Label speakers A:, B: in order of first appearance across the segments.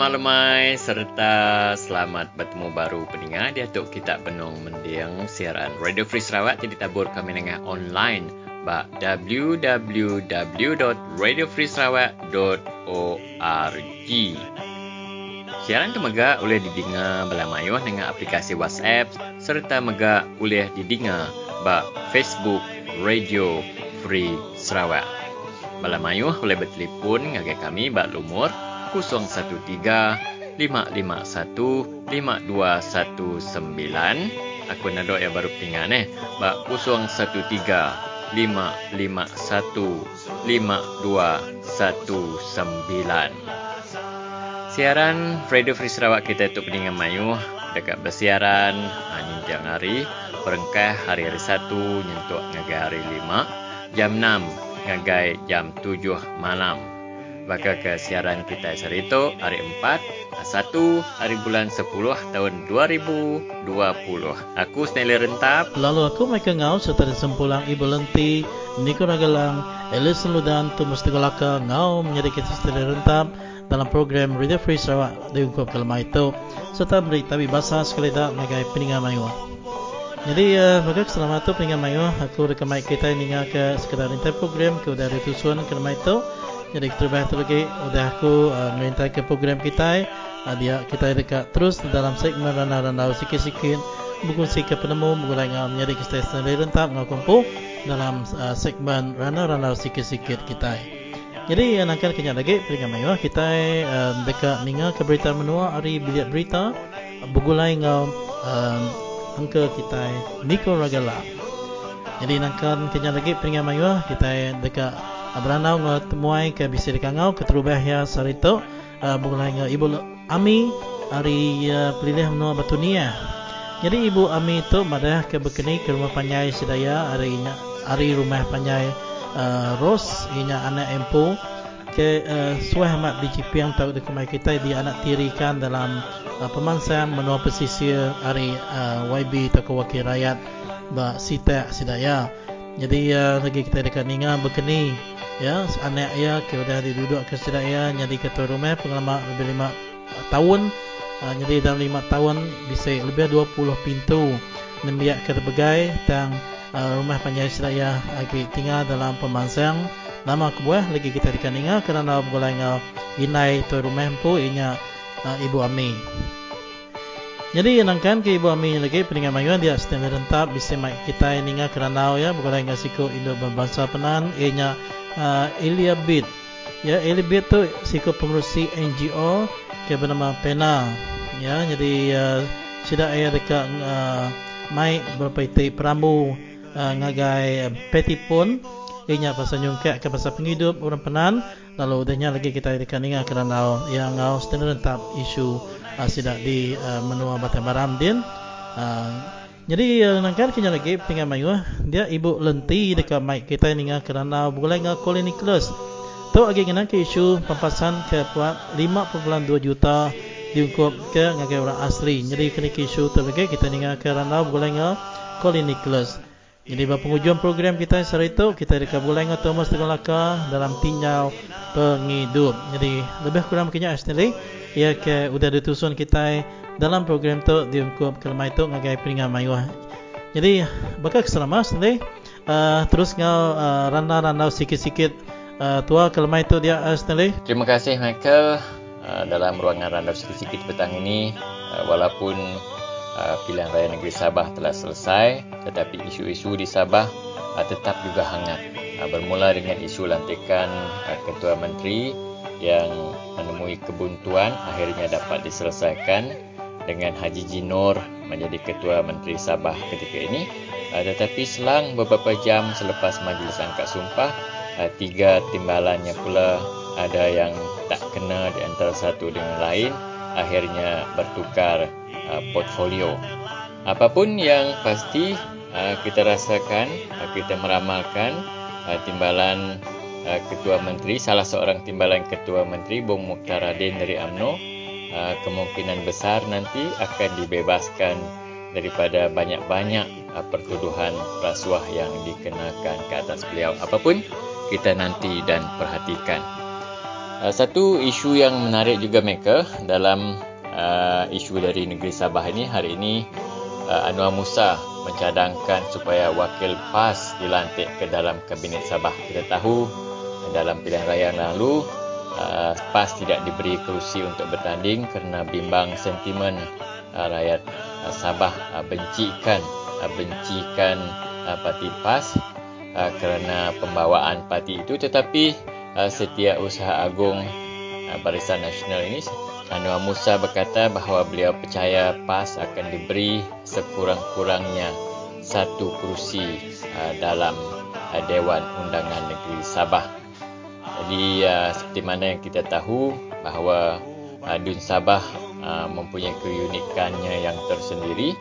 A: selamat lemai serta selamat bertemu baru pendengar di atuk kita benong mendiang siaran Radio Free Sarawak jadi tabur kami dengan online ba www.radiofreesarawak.org Siaran tu mega boleh didengar belamayuh dengan aplikasi WhatsApp serta mega boleh didengar ba Facebook Radio Free Sarawak. Belamayuh boleh bertelefon dengan kami ba lumur 013 551 5219 aku nak doa yang baru tinggal eh. Ba 013 551 5219 Siaran Radio Free Sarawak kita itu peningan mayu. Dekat bersiaran anjing hari. Perengkah hari-hari satu nyentuk ngagai hari lima. Jam enam ngagai jam tujuh malam Maka ke siaran kita itu hari empat satu hari bulan sepuluh tahun dua ribu dua puluh. Aku Stanley Rentap.
B: Lalu aku Michael Ngau serta disempulang Ibu Lenti, Niko Ragalang, Elis Ludan, Tumus Tegolaka, Ngau menjadi kita Stanley Rentap dalam program Radio Free Sarawak di Ungkup Kelemah itu serta beri tabi bahasa sekali tak mengenai peningan mayu. Jadi, uh, bagi selamat tu peningan mayu, aku rekam mic kita ini ke sekedar intai program ke udah tusuan kelemah itu. Jadi, berbahaya lagi, udah aku uh, merintai ke program kita. Uh, dia kita dekat terus dalam segmen rana-rana sikit-sikit. Buku si ke penemu, lain yang menjadi kita sendiri rentap, ngakumpu dalam uh, segmen rana-rana sikit-sikit kita. Jadi yang akan kenyak lagi peringkat mewah kita uh, dekat ninga ke berita menua hari bilik berita bugulai ngau uh, angka kita Niko Ragala. Jadi akan kenyak lagi peringkat mewah kita dekat beranau ngau temuai ke bisi dekat ngau ke terubah ya sarito uh, bugulai ngau ibu Ami hari uh, pilih menua batunia. Jadi ibu Ami itu madah ke bekeni ke rumah panjai sedaya hari hari rumah panjai uh, Ros inya anak empu. Ke uh, suai amat di cipiang tahu di kemai kita dia anak tirikan dalam uh, menua pesisir hari uh, YB atau wakil rakyat ba sita sidaya jadi uh, lagi kita dekat ninga berkeni ya anak ya ke udah diduduk ke sidaya jadi ketua rumah pengalaman lebih lima tahun uh, jadi dalam lima tahun bisa lebih 20 pintu nembiak ke berbagai tang uh, rumah panjang Seraya lagi tinggal dalam pemansang nama kebuah lagi kita dikaninga kerana boleh ngau inai tu rumah empu inya uh, ibu Ami. Jadi nangkan ke ibu Ami lagi peningan mayuan dia stand rentap bisa mai kita ninga kerana ya boleh ngau siku Indo berbangsa penan inya uh, Elia Bid. Ya Elia Bid tu siku pengurusi NGO ke bernama Pena. Ya jadi uh, sida ayah dekat uh, mai berpaitai perambu uh, ngagai uh, petipun inya pasal nyungkak ke pasal penghidup orang penan lalu udahnya lagi kita akan ingat kerana yang ngau standard tap isu sidak di uh, menua Batam Baram din uh, jadi uh, nangkan kini lagi tinggal mayu dia ibu lenti dekat mic kita ingat kerana boleh ngau koloni kelas tu lagi kena ke isu pampasan ke puat 5.2 juta diungkup ke ngagai orang asli. Jadi kena ke isu tu lagi kita ingat kerana boleh ngau koloni kelas jadi pada penghujung program kita hari itu kita dekat bulan dengan Thomas Tegolaka dalam tinjau penghidup. Jadi lebih kurang mungkinnya Ashley ia ke sudah ditusun kita dalam program tu diungkup ke lemah itu ngagai peringatan mayuah. Jadi bakal keselamat Ashley uh, terus ngau uh, randa-randa sikit-sikit uh, tua ke lemah itu dia Ashley.
A: Terima kasih Michael uh, dalam ruangan randa sikit-sikit petang ini uh, walaupun Uh, pilihan raya negeri Sabah telah selesai tetapi isu-isu di Sabah uh, tetap juga hangat uh, bermula dengan isu lantikan ketua menteri yang menemui kebuntuan akhirnya dapat diselesaikan dengan Haji Jinur menjadi ketua menteri Sabah ketika ini tetapi selang beberapa jam selepas majlis angkat sumpah tiga timbalannya pula ada yang tak kena di antara satu dengan lain akhirnya bertukar uh, portfolio. Apapun yang pasti uh, kita rasakan, uh, kita meramalkan uh, timbalan uh, Ketua Menteri, salah seorang timbalan Ketua Menteri Bung Mukhtar Radin dari AMNO uh, kemungkinan besar nanti akan dibebaskan daripada banyak-banyak uh, pertuduhan rasuah yang dikenakan ke atas beliau. Apapun kita nanti dan perhatikan. Uh, satu isu yang menarik juga mereka dalam uh, isu dari negeri Sabah ini hari ini uh, Anwar Musa mencadangkan supaya wakil PAS dilantik ke dalam kabinet Sabah. Kita tahu dalam pilihan raya lalu uh, PAS tidak diberi kerusi untuk bertanding kerana bimbang sentimen uh, rakyat uh, Sabah uh, bencikan uh, bencikan uh, parti PAS uh, kerana pembawaan parti itu tetapi uh, setiausaha agung uh, Barisan Nasional ini Anwar Musa berkata bahawa beliau percaya PAS akan diberi sekurang-kurangnya satu kerusi uh, dalam uh, Dewan Undangan Negeri Sabah. Jadi uh, seperti mana yang kita tahu bahawa uh, Dun Sabah uh, mempunyai keunikannya yang tersendiri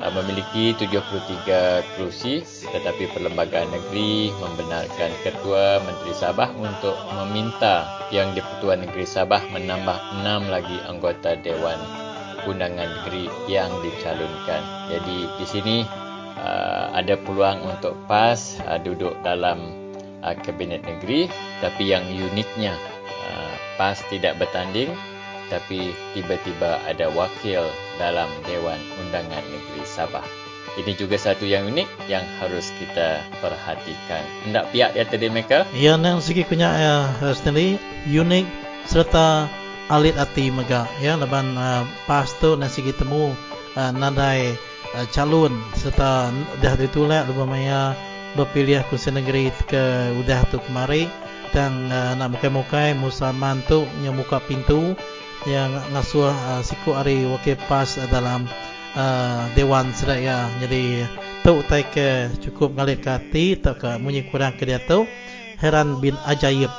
A: uh, memiliki 73 kerusi tetapi Perlembagaan Negeri membenarkan Ketua Menteri Sabah untuk meminta yang di-Pertuan Negeri Sabah menambah 6 lagi anggota Dewan Undangan Negeri yang dicalonkan. Jadi di sini uh, ada peluang untuk PAS uh, duduk dalam uh, Kabinet Negeri tapi yang uniknya uh, PAS tidak bertanding tapi tiba-tiba ada wakil dalam Dewan Undangan Negeri Sabah. Ini juga satu yang unik yang harus kita perhatikan. Hendak pihak ya tadi mereka?
B: Ya, yang segi punya ya, sendiri unik serta alit hati mega. Ya, leban uh, pas tu dan segi temu uh, nadai uh, calon serta dah ditolak leban maya berpilih kursi negeri ke udah tu kemari dan uh, nak mukai-mukai musaman tu yang buka pintu yang ngasuh uh, siku hari wakil pas dalam uh, Dewan Seraya. Jadi tu tai ke cukup ngalir kati tak ke munyi kurang ke dia tu heran bin ajaib.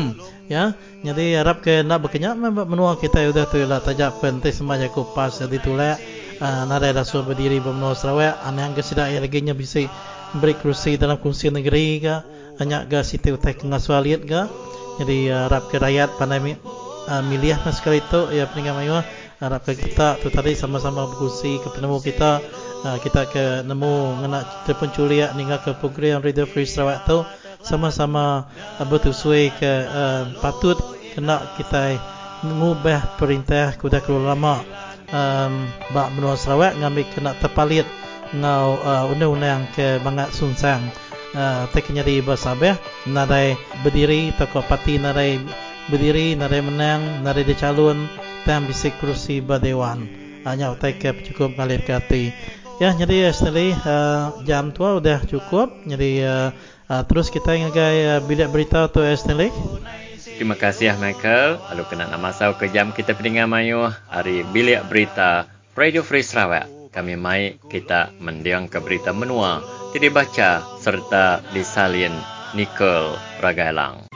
B: ya, jadi harap ke nak berkenyak menua kita sudah tu lah tajak penting semuanya ku pas jadi tu lah. Uh, nara rasul berdiri bermenua Sarawak Ane yang kesedak yang lagi bisa beri kursi dalam kursi negeri ke hanya ke situ utai aliat ke. Jadi uh, harap ke rakyat pandai uh, milih mas sekali itu ya peningkat mayu harap kita tu tadi sama-sama berkusi ke penemu kita. Uh, kita ke nemu ngena telefon culiak ninggal ke program Radio Free Sarawak tu. Sama-sama uh, bertusui ke uh, patut kena kita ngubah perintah kuda keluar lama. Um, bak benua Sarawak ngambil kena terpalit ngau uh, undang-undang ke bangat sunsang. Uh, tekinya di Basabeh nadai berdiri toko parti nadai berdiri nare menang nare dicalon dan bisa kursi badewan hanya utai ke cukup kali kati ya jadi setelah uh, jam tua udah cukup. Jadi uh, uh, terus kita ngagai uh, bilik berita tu setelah
A: Terima kasih Michael. Lalu kena nama saya ke jam kita pendengar mayu hari bilik berita Radio Free Sarawak. Kami mai kita mendiang ke berita menua, tidak baca serta disalin Nicole Ragailang.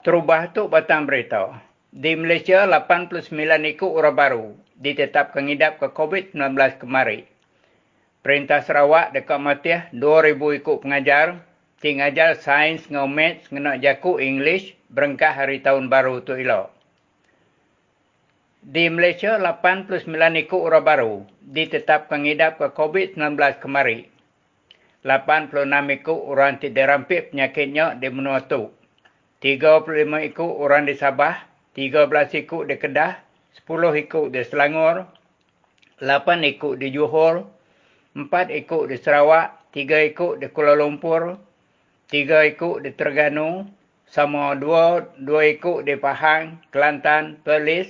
C: Terubah tu batang berita. Di Malaysia, 89 ikut orang baru ditetapkan hidap ke COVID-19 kemari. Perintah Sarawak dekat Matiah 2000 ikut pengajar, ting ajar sains dengan maths dengan jaku English berengkah hari tahun baru tu elok. Di Malaysia, 89 ikut orang baru ditetapkan hidap ke COVID-19 kemari. 86 ikut orang tidak rampik penyakitnya di menua tu. 35 ikut orang di Sabah, 13 ikut di Kedah, 10 ikut di Selangor, 8 ikut di Johor, 4 ikut di Sarawak, 3 ikut di Kuala Lumpur, 3 ikut di Terengganu, sama 2, 2 ikut di Pahang, Kelantan, Perlis,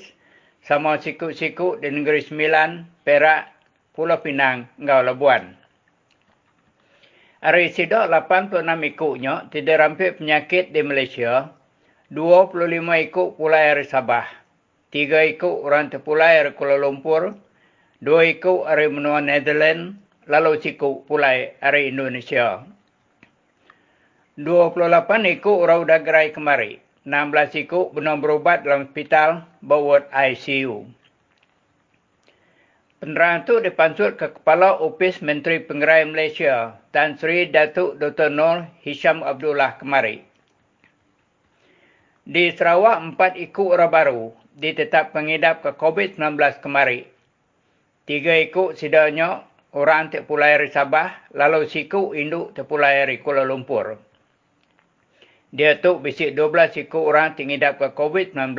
C: sama sikut-sikut di Negeri Sembilan, Perak, Pulau Pinang, Ngau Labuan. Hari sidak 86 ikutnya tidak rampik penyakit di Malaysia. 25 ikut pulai dari Sabah. 3 ikut orang terpulai dari Kuala Lumpur. 2 ikut dari menua Netherlands. Lalu cikuk pulai dari Indonesia. 28 ikut orang udah gerai kemari. 16 ikut benar berubat dalam hospital bawah ICU. Penerangan itu dipansut ke Kepala Opis Menteri Pengerai Malaysia, Tan Sri Datuk Dr. Nur Hisham Abdullah kemari. Di Sarawak, empat ikut orang baru ditetap pengidap ke COVID-19 kemari. Tiga ikut sidanya orang terpulai dari Sabah, lalu siku induk terpulai dari Kuala Lumpur. Dia tu bisik 12 ikut orang terhidap ke COVID-19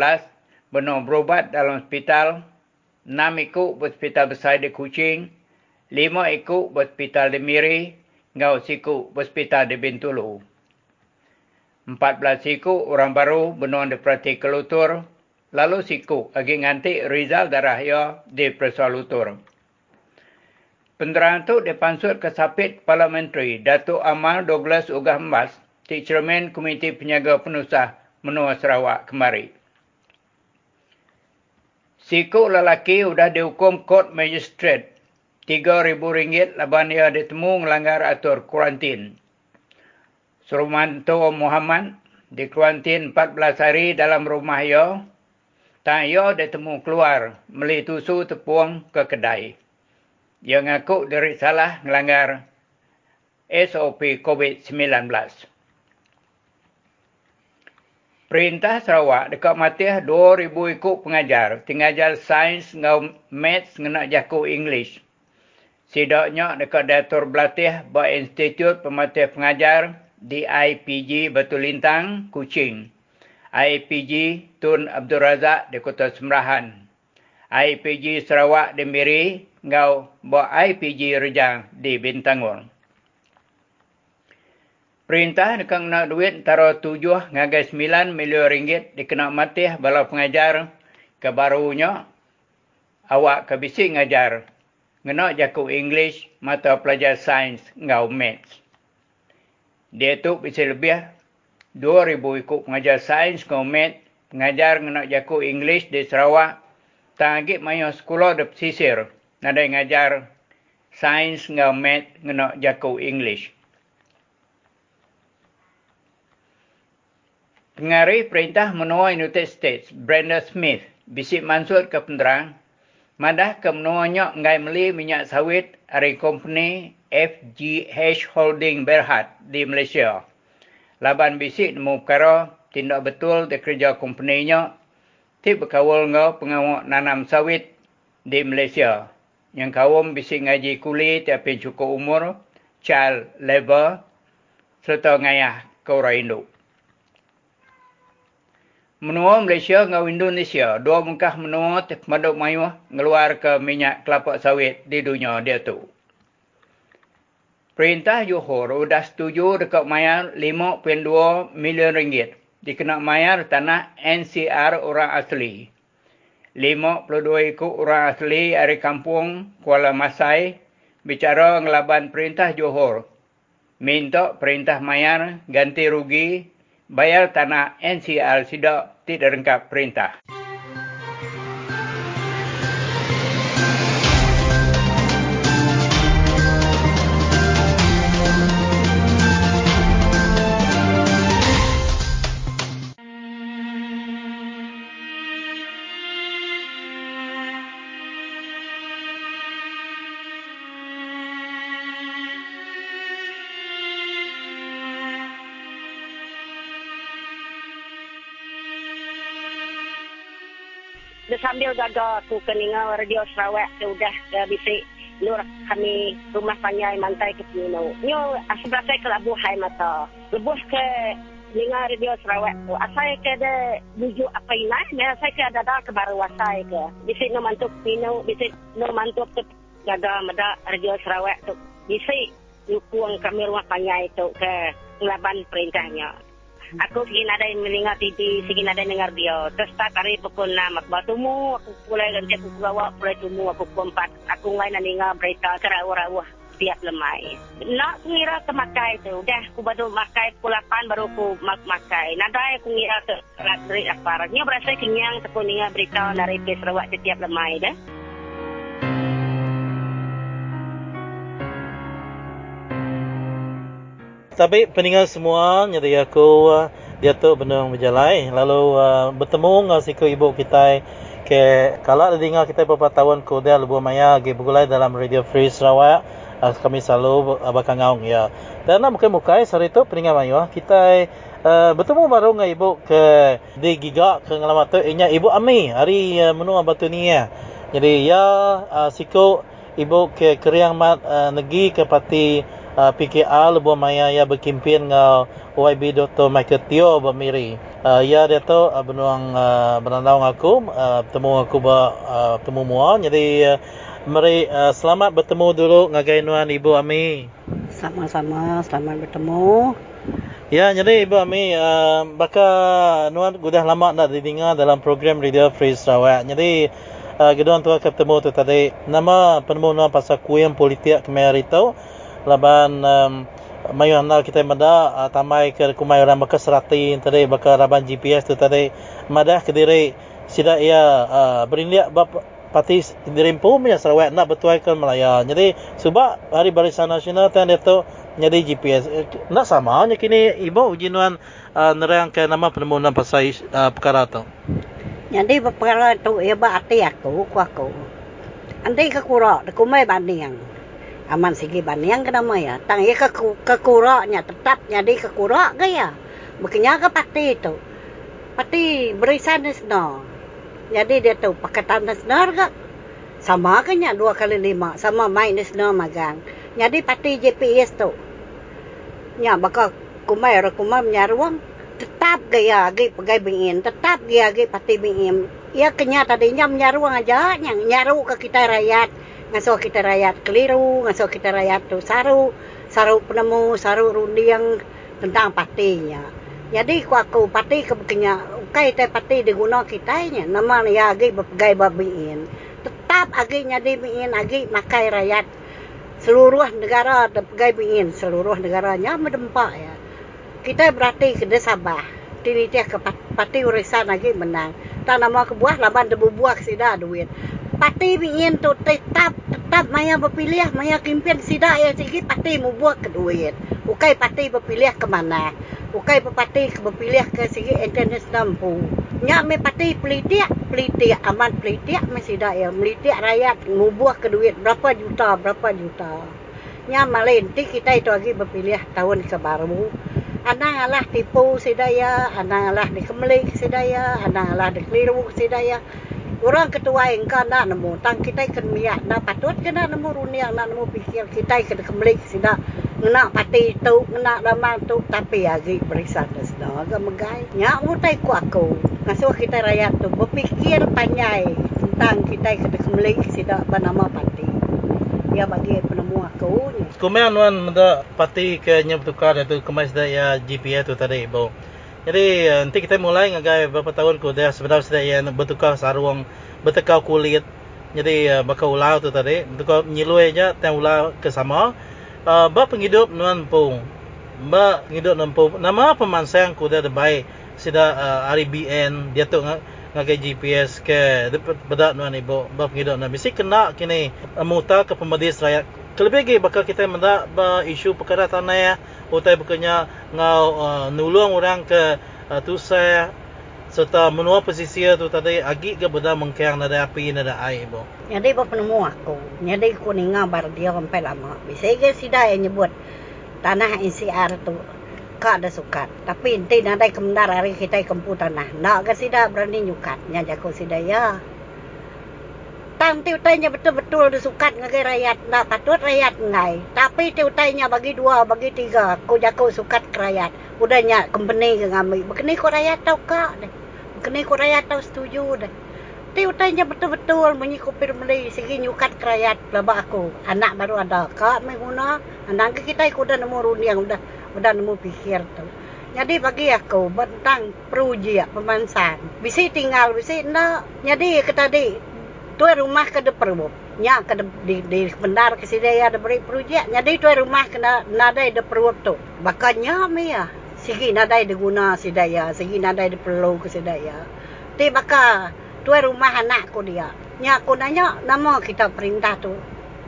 C: benar berubat dalam hospital, 6 ikut berhospital besar di Kuching, 5 ikut berhospital di Miri, ngau siku berhospital di Bintulu. 14 siku orang baru benar di Prati Kelutur, lalu siku agi nganti Rizal darah ya di Persoal Lutur. Penderaan itu dipansut ke Sapit Parliamentary Datuk Amal Douglas Ugah Mas di Cermin Komiti Penyaga Penusah Menua Sarawak kemari. Siku lelaki sudah dihukum kod magistrate RM3,000 laban ia ditemu melanggar atur kuarantin. Surumanto Muhammad di kuarantin 14 hari dalam rumah ia. Tak ia ditemu keluar meli tusu tepuang ke kedai. Ia ngaku dari salah melanggar SOP COVID-19. Perintah Sarawak dekat matih 2,000 ikut pengajar. Pengajar sains dengan maths dengan jaku English. Sidaknya dekat Datur Belatih buat Institut Pematih Pengajar di IPG Batu Lintang, Kuching. IPG Tun Abdul Razak di Kota Semerahan. IPG Sarawak di Miri, ngau buat IPG Rejang di Bintangor. Perintah dekat nak duit antara tujuh ngagai sembilan milion ringgit dikena mati bala pengajar kebarunya awak kebisi ngajar ngena jaku English mata pelajar sains ngau maths. Dia tu bisa lebih 2,000 ikut pengajar sains komet, pengajar nak jaku English di Sarawak, tanggit mayo sekolah di pesisir, ada ngajar sains ngau met nak jaku English. Pengari perintah menua United States, Brenda Smith, bisik mansur ke penderang, madah ke menuanya ngai meli minyak sawit dari company FGH Holding Berhad di Malaysia. Laban bisik nemu perkara tindak betul di kerja company-nya ti berkawal ngau pengawak nanam sawit di Malaysia. Yang kawam bisik ngaji kuli tapi cukup umur, child labor, serta ngayah ke orang induk. Menua Malaysia dengan Indonesia, dua mungkah menua maduk mayuh ngeluar ke minyak kelapa sawit di dunia dia tu. Perintah Johor sudah setuju dekat mayar 5.2 milion ringgit. Dikena mayar tanah NCR orang asli. 52 ikut orang asli dari kampung Kuala Masai bicara ngelaban perintah Johor. Minta perintah mayar ganti rugi bayar tanah NCR tidak tidak rengkap perintah.
D: Sambil gagal aku keninga radio Sarawak tu dah uh, bisik nur kami rumah panjai mantai ke Pino. Nyo saya ke labuh hai mata. Lebuh ke dengar radio Sarawak tu. Asal ke ada bujuk apa ini? Ya saya ke ada ke baru asal ke. Bisik no mantuk Pino, bisik no mantuk tu gagal meda radio Sarawak tu. Bisik nyukuang kami rumah panjai tu ke ngelaban perintahnya. Aku ingin ada yang mendengar TV, ingin ada yang dengar dia. Terus tak hari pukul 6, aku buat tumu, aku mulai ganti aku bawa, mulai tumu, aku 4. Aku ngain nak dengar berita kerawah-rawah tiap lemai. Nak ngira ke makai tu. Dah aku baru makai pukul 8 baru aku mak makai. Nada aku ngira ke latri apa. Nya berasa kenyang aku dengar berita dari Sarawak setiap lemai dah.
B: Tapi peninggal semua nyari aku uh, dia tu benda berjalan. Lalu uh, bertemu dengan siku ibu kita ke kalau dengar kita beberapa tahun ke dia lebu maya ge bergulai dalam radio free Sarawak uh, kami selalu uh, ngaung ya. Dan nak mungkin mukai hari itu peninggal mayu uh, kita Uh, bertemu baru dengan ibu ke di Giga ke ngalamat tu inya ibu Ami hari uh, menua batu ni ya. Jadi ya uh, siku ibu ke keriang mat uh, negi ke parti uh, PKA lebu maya ya berkimpin ngau YB Dr. Michael Tio bermiri. Uh, ya dia tu uh, benuang uh, berandau aku uh, bertemu aku ba uh, bertemu mua jadi uh, mari uh, selamat bertemu dulu ngagai nuan ibu Ami.
E: Sama-sama, selamat bertemu.
B: Ya, jadi Ibu Ami, uh, baka nuan sudah lama nak didengar dalam program Radio Free Sarawak. Jadi, uh, gedung tu ketemu tu tadi. Nama penemu nuan pasal kuih politik kemari tu. Laban um, mayu anda kita mada uh, tamai ke kumai orang baka serati tadi baka raban GPS tu tadi. Madah ke diri sida ia uh, berindiak bap parti diri pun punya Sarawak nak bertuaikan Melaya. Jadi, sebab hari barisan nasional tu dia tu jadi GPS eh, nak sama nya kini ibu ujian uh, nerang ke nama penemuan pasal uh, perkara tu
E: jadi perkara tu ia ba ati aku ku aku andi ke kura de ku mai banding aman sigi banding ke nama ya? Tang ia ke ke kura nya tetap jadi ke kura ke ya? Makanya ke pati tu? Pati berisan nesno jadi dia tu pakatan nesno ke? Sama ke nya dua kali lima? Sama main nesno magang. Jadi pati GPS tu. Nya baka kumai ra kumai menyaruang tetap gaya agi pegai bingin tetap gaya agi pati bingin ya kenya tadi nya menyaruang aja. Nya nyaru ke kita rakyat ngaso kita rakyat keliru ngaso kita rakyat tu saru saru penemu saru rundiang tentang patinya jadi ku aku pati ke kenya kai te pati diguna kita nya nama ya agi pegai babingin tetap agi nya di bingin agi makai rakyat seluruh negara pegai bingin seluruh negaranya mendempak ya. Kita berarti kena sabar. Tini dia ke parti urisan lagi menang. Tak nama ke buah laban debu buah sida duit. Parti bingin tu tetap tetap maya berpilih maya kimpin sida ya sikit parti mu buat ke duit. Bukai parti berpilih ke mana. Bukai parti berpilih ke segi international pu. Nya me parti politik, politik aman politik me sida ya. Politik rakyat mu buah ke duit berapa juta, berapa juta. Nya malin ti kita itu lagi berpilih tahun ke baru. Anang alah tipu sidaya, anang alah dikemelik sidaya, anang alah dikeliru sidaya. Orang ketua yang kan nak nemu, tang kita kan miak, nak patut kena nemu runia, nak nemu pikir kita kan kemelik sidak. Nak pati tu, nak lama tu, tapi lagi berisan dah sudah. Agak megai. Nyak mutai ku aku. Ngasuh kita rakyat tu, berpikir panjai tentang kita kan kemelik sidak bernama pati. Ya bagi penemu aku.
B: Kumai anuan menda parti ke nya bertukar itu kemai sudah ya GPS tu tadi ibu. Jadi eh, nanti kita mulai ngagai beberapa tahun ku dah sebenarnya sudah ya bertukar sarung, bertukar kulit. Jadi uh, bakal ulau tu tadi, bertukar nyilui aja tang ulau ke sama. Uh, ba penghidup nuan pung. Ba penghidup nuan pung. Nama pemansang ku dah baik sida uh, RBN dia tu ngagai GPS ke bedak nuan ibu ba penghidup nuan mesti kena kini muta ke pemadis rakyat Kelebih lagi bakal kita mendak ba isu perkara tanah ya utai bukannya ngau uh, nulung orang ke uh, tu saya serta menua posisi tu tadi agi ke benda mengkang nada api nada air bo.
E: Jadi apa penemu aku? Jadi aku ninga bar dia sampai lama. Bisa ke sida yang nyebut tanah NCR tu kak ada sukat. Tapi nanti nada kemendar hari kita kempu tanah. Nak ke sida berani nyukat. Nya jago sida ya. Tang ti utainya betul-betul disukat ngagai rakyat. Nak patut rakyat ngai. Tapi ti utainya bagi dua, bagi tiga. Ku jago sukat ke rakyat. Udahnya company ke ngambil. Begini ku rakyat tau kak deh. Begini ku rakyat tau setuju deh. Ti utainya betul-betul bunyi kupir beli. Segi nyukat ke rakyat. Aku. Anak baru ada. Kak mai guna. Anak kita aku dah nemu runiang. Udah, udah nemu pikir tu. Jadi bagi aku tentang peruji pemansan. Bisa tinggal, bisa enggak. Jadi ke tadi tuai rumah ke de perbu nya ke de, di di bendar ke sini ya de beri projek nya di tuai rumah ke na nadai de perbu tu. Bakanya me ya. Sigi nadai de guna sidaya sigi nadai de perlu ke sidaya ti baka tuai rumah anak ku dia. Nya aku nanya nama kita perintah tu?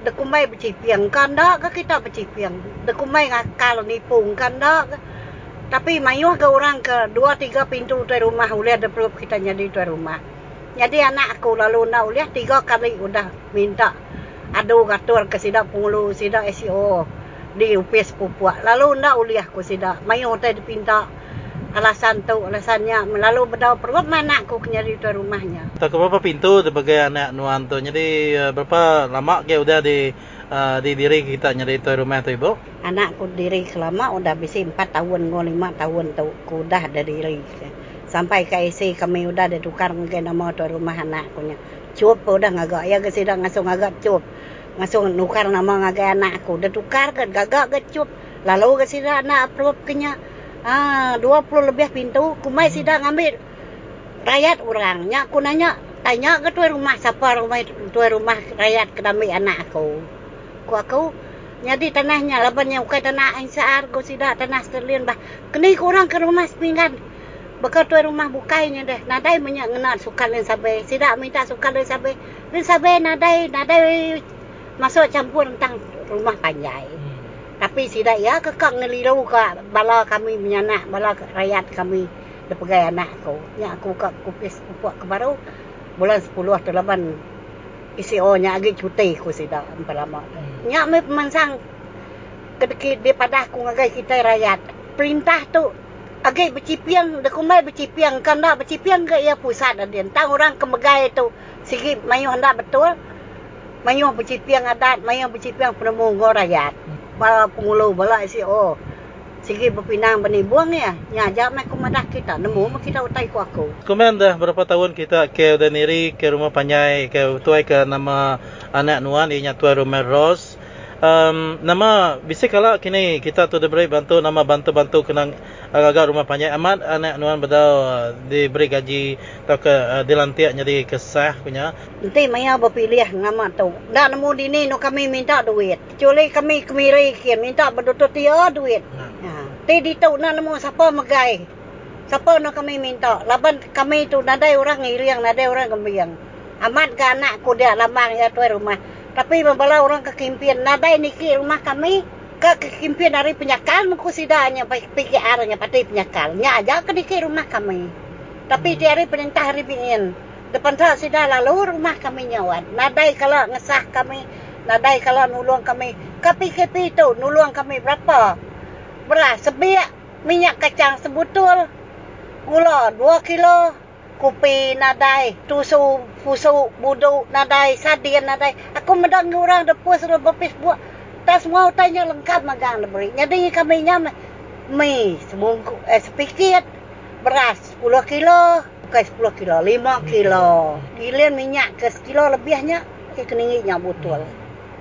E: De kumai bercipiang kan dak ke kita bercipiang? De kumai ngakal nipung kan dak tapi mayuh ke orang ke dua tiga pintu tuai rumah ulih de perlu kita jadi tuai rumah jadi anak aku lalu nak uliah tiga kali udah minta adu gatur ke sidak pengulu sidak SEO di UPS Pupua. Lalu nak uliah ku sidak. Mayu hotel dipinta alasan tu alasannya melalu berdau perut mana aku nyari tu rumahnya
B: tak berapa pintu sebagai anak nuan tu jadi uh, berapa lama ke udah di uh, di diri kita nyari tu rumah tu ibu
E: anakku diri selama udah bisa 4 tahun ngol 5 tahun tu ku dah ada diri sampai ke IC kami udah ada tukar mungkin nama tu rumah anakku nya cup udah ngagak ya ke sidang ngasuh ngagak cup ngasuh nukar nama ngagak anakku udah tukar ke gagak ke cup lalu ke sidang anak approve kenya Ah, 20 lebih pintu, kumai hmm. sidang ambil rakyat orang. Nya aku nanya, tanya ke tuan rumah siapa rumah tuan rumah rakyat ke anak aku. Ku aku jadi tanahnya labannya bukan tanah insar go sida tanah sterlin. Kini kurang ke rumah sepinggan. Bekal rumah bukainya deh. Nadai banyak ngenal suka len sabe. Sida minta suka len sabe. Len sabe nadai nadai masuk campur tentang rumah panjai. Hmm. Tapi tidak ya kekang ngeliru ka bala kami menyanak bala rakyat kami pegai anak aku. Nya aku ka kupis pupuk ke baru bulan 10 atau 8 isi o nya agi cuti ku sida empat lama. Hmm. Nya me pemansang kedekit di pada aku ngagai kita rakyat. Perintah tu agi bercipiang de kumai bercipiang. Kan dak bercipiang ke? Ia pusat ada tang orang kemegai tu. Sigi mayu hendak betul. Mayu bercipiang adat mayu bercipiang penemu rakyat. Bala pengulo bala isi oh. Sige berpinang bani buang ya. Nya ja me kumadah kita. Nemu kita utai ku aku.
B: Komen dah berapa tahun kita ke Daniri ke rumah panyai ke tuai ke nama anak nuan inya tuai rumah Ros um, nama bisa kalau kini kita tu diberi bantu nama bantu-bantu kenang agak-agak rumah panjang amat anak nuan bedau uh, diberi gaji atau ke uh, dilantik jadi kesah punya.
E: Nanti maya berpilih nama tu. Dah nemu di ni no kami minta duit. Kecuali kami kemiri kian minta berdutut dia duit. Ha. Ti di tu nak nemu siapa megai. Siapa nak kami minta. Laban kami tu nadai orang iriang nadai orang gembiang. Amat ke anak ku dia lambang ya tuai rumah tapi membala orang kekimpian nadai niki rumah kami ke kekimpian dari penyakal muku sidanya pikir arahnya pati penyakal. Nya aja ke niki rumah kami. Tapi tiari perintah hari bingin depan tak sidah lalu rumah kami nyawat. Nadai kalau ngesah kami nadai kalau nulung kami. Kapi kapi itu nulung kami berapa? Beras sebiak minyak kacang sebutul. Gula 2 kilo kopi nadai, tusu, fusu, budu nadai, sadian nadai. Aku mendang orang depan suruh berpis buat. Tak semua tanya lengkap magang lebih. Jadi kami nyam mi sebungku eh sepikit beras 10 kilo, bukan 10 kilo, 5 kilo. Gilian minyak ke sekilo lebihnya, ke keningnya betul.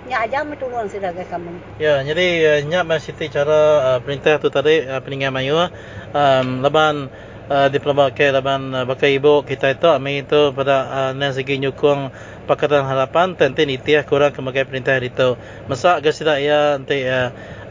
E: Nya aja mi turun sudah ke kami.
B: Ya, jadi uh, nyak masih cara uh, perintah tu tadi peninggal mayu um, leban uh, diplomat ke laban uh, baka ibu kita itu kami itu pada uh, nan segi nyukung pakatan harapan tentu nitiah kurang kemagai perintah itu. Masa ke sida ia nanti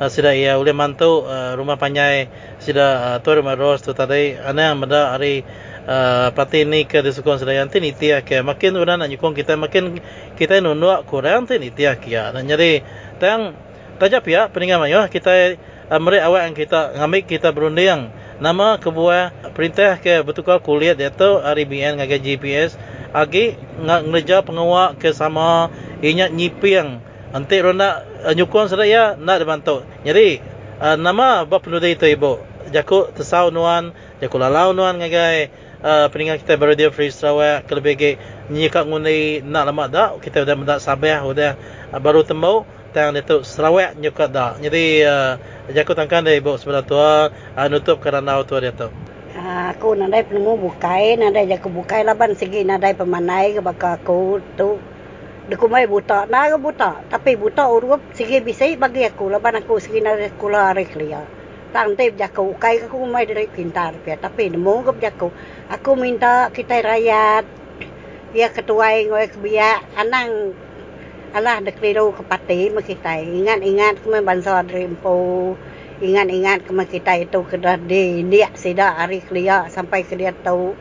B: sida ia oleh mantu rumah panjai sida tu rumah ros tu tadi. Ana yang ada hari uh, pati ni ke disukung sida yang tini tiah ke. Makin orang nak nyukung kita makin kita nunuk kurang tini tiah kia dan jadi tang tajap ya peningan mayu kita meri awak yang kita ngambil kita berunding nama kebuah perintah ke betul kuliah dia tu RBN ngagai GPS agi ngak ngeja pengawak ke sama inya nyipiang. Nanti ronda uh, nyukun sedaya nak dibantu. Jadi uh, nama bab penuh itu ibu. Jaku tesau nuan jaku lalau nuan ngagai uh, peningat kita beradio free Sarawak kelebih ke nyikak ngundi nak lama dah kita dah mendak sabah dah uh, baru temu tang itu Sarawak nyukat dah jadi uh, Jaku tangkan dari ibu sebelah tua uh, nutup kerana tua dia tu.
E: Uh, aku nadai penemu bukai, nadai jaku bukai laban segi nadai pemanai ke baka aku tu. Deku mai buta, na ke buta. Tapi buta urup segi bisa bagi aku laban aku segi nadai sekolah hari kelia. Tang tip jaku bukai aku mai dari pintar pia. Tapi nemu ke jaku. Aku minta kita rakyat. Ya ketua ngoy kebiak anang Allah dah keliru ke pati kita. Ingat-ingat kami bangsa rimpu. Ingat-ingat kami kita itu kena di dia sida hari kelia sampai ke dia tahu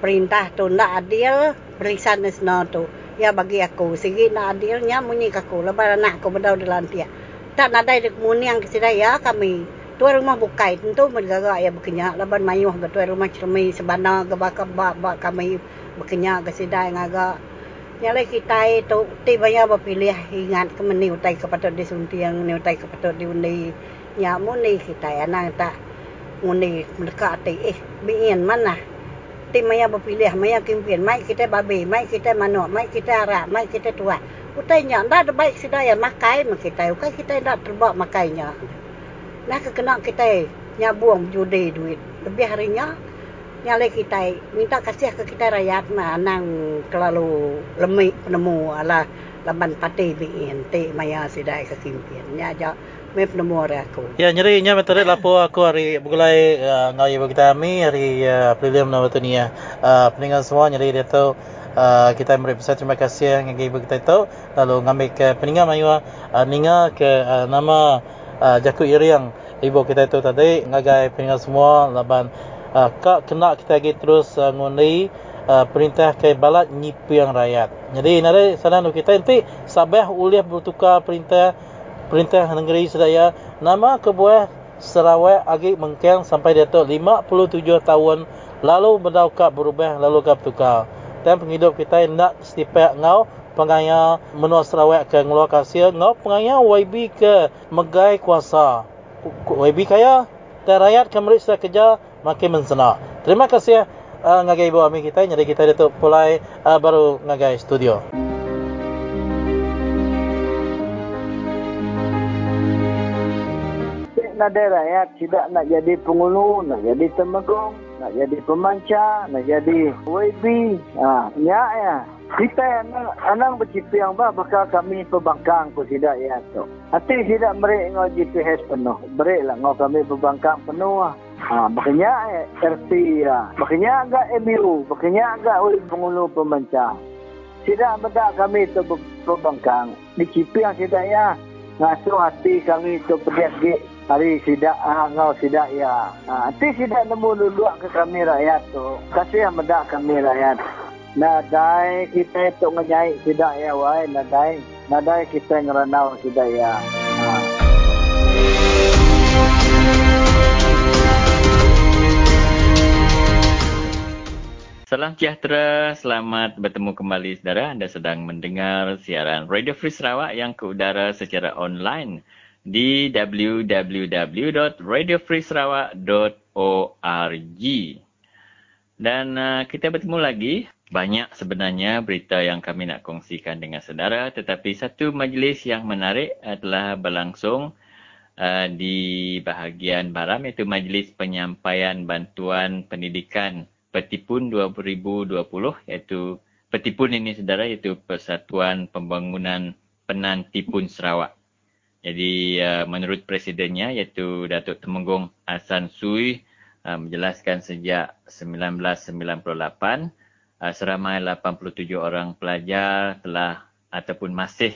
E: perintah tu nak adil berisan nesno tu. Ya bagi aku segi nak adilnya munyi aku lepas anak aku berdau di lantia. Tak nadai dek muni yang kesida ya kami. Tuan rumah bukai tentu menjaga ya berkenyak lepas mayuh ke tuan rumah cermi sebana ke bakal bak kami berkenyak kesida yang agak Nyalai kita itu tiba ya berpilih ingat ke meni utai ke patut disunti yang ni utai ke patut diundi. Ya muni kita nang tak ngundi mereka ati eh bien mana? Ti maya berpilih maya kimpin. Mai kita babi mai kita manuk mai kita arak mai kita tua utainya ndak ada baik sedaya makai mak kita. Ukai kita ndak terbak makainya. Nah kena kita nyabuang judi duit. Lebih harinya nyale kita minta kasih ke kita rakyat mah nang kelalu lemik penemu ala laban pati bien ti maya sidai ke kimpin nya ja me penemu aku.
B: Ya nyeri nya metode lapo aku hari bugulai uh, ngai bagi kami hari uh, prelim na betul ni ya. Uh, peninggal semua nyeri dia tu. Uh, kita beri besar terima kasih yang bagi kita tu. Lalu ngambil ke peninggal mayu uh, ninga ke uh, nama uh, Jaku Iriang ibu kita tu tadi. Ngagai peninggal semua laban uh, kak kena kita lagi terus uh, ngundi uh, perintah ke balat nyipu yang rakyat. Jadi nare sana kita nanti sabah ulih bertukar perintah Perintah Negeri Sedaya nama kebuah Sarawak agi mengkeng sampai dia tu 57 tahun lalu berdaukat berubah lalu kap tukar. Dan penghidup kita nak setiap ngau pengaya menua Sarawak ke ngeluar kasir ngau pengaya YB ke megai kuasa. YB kaya rakyat kemari sudah kerja makin mensena. Terima kasih uh, ngagai ibu ami kita jadi kita dia tu pulai uh, baru ngagai studio.
F: nada rakyat tidak nak jadi pengulu, nak jadi temegong, nak jadi pemancar, nak jadi WB. Ha, ya ya. Kita anak anak bercipi yang bah bakal kami pembangkang pun tidak ya tu. Hati tidak merek ngau GPS penuh. Beri lah ngau kami pembangkang penuh. Ha, makanya eh, RT ya. Makanya agak MU, makanya agak oleh pengulu pemancar. Tidak bedak kami tu pembangkang. Di cipi yang tidak ya. Ngasuh hati kami tu pergi Hari sidak ah, ngau sidak ya. Ah, ti sidak nemu dulu ke kami rakyat tu. Kasih yang medak kami rakyat. Nadai kita itu ngejai sidak ya wai nadai. Nadai kita ngeranau sidak ya.
A: Salam sejahtera, selamat bertemu kembali saudara. Anda sedang mendengar siaran Radio Free Sarawak yang ke udara secara online di www.radiofreesarawak.org. Dan uh, kita bertemu lagi. Banyak sebenarnya berita yang kami nak kongsikan dengan saudara. Tetapi satu majlis yang menarik adalah berlangsung uh, di bahagian Baram iaitu Majlis Penyampaian Bantuan Pendidikan Petipun 2020 iaitu Petipun ini saudara iaitu Persatuan Pembangunan Penantipun Sarawak. Jadi uh, menurut presidennya iaitu Datuk Temenggung Hasan Sui uh, menjelaskan sejak 1998 uh, seramai 87 orang pelajar telah ataupun masih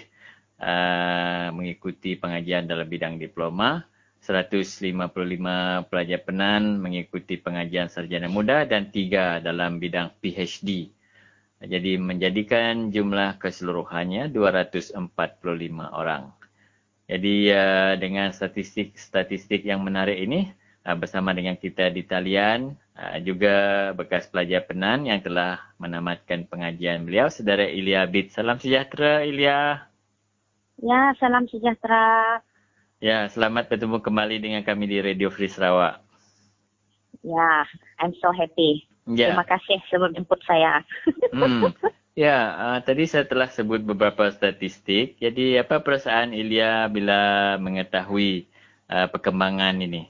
A: mengikuti pengajian dalam bidang diploma. 155 pelajar penan mengikuti pengajian sarjana muda dan tiga dalam bidang PhD. Jadi menjadikan jumlah keseluruhannya 245 orang. Jadi uh, dengan statistik-statistik yang menarik ini uh, bersama dengan kita di talian uh, juga bekas pelajar penan yang telah menamatkan pengajian beliau saudara Ilya Bid. Salam sejahtera Ilya.
G: Ya, salam sejahtera.
A: Ya, selamat bertemu kembali dengan kami di Radio Free Sarawak.
G: Ya, I'm so happy. Ya. Terima kasih sebab jemput saya.
A: Hmm. Ya, uh, tadi saya telah sebut beberapa statistik. Jadi apa perasaan Ilya bila mengetahui uh, perkembangan ini?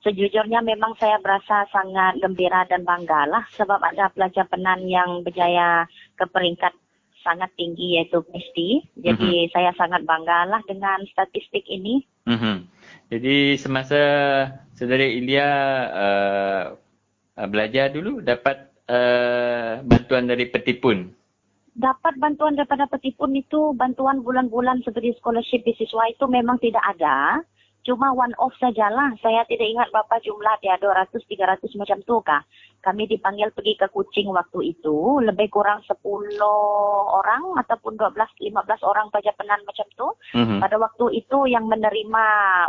G: Sejujurnya memang saya berasa sangat gembira dan bangga lah sebab ada pelajar penan yang berjaya ke peringkat sangat tinggi iaitu PhD. Jadi mm-hmm. saya sangat bangga lah dengan statistik ini.
A: Mm-hmm. Jadi semasa saudara Ilya uh, belajar dulu dapat uh, bantuan dari petipun?
G: Dapat bantuan daripada petipun itu bantuan bulan-bulan seperti scholarship beasiswa itu memang tidak ada. Cuma one off sajalah. Saya tidak ingat berapa jumlah dia 200 300 macam tu kah. Kami dipanggil pergi ke Kuching waktu itu lebih kurang 10 orang ataupun 12 15 orang pelajar penan macam tu. Mm-hmm. Pada waktu itu yang menerima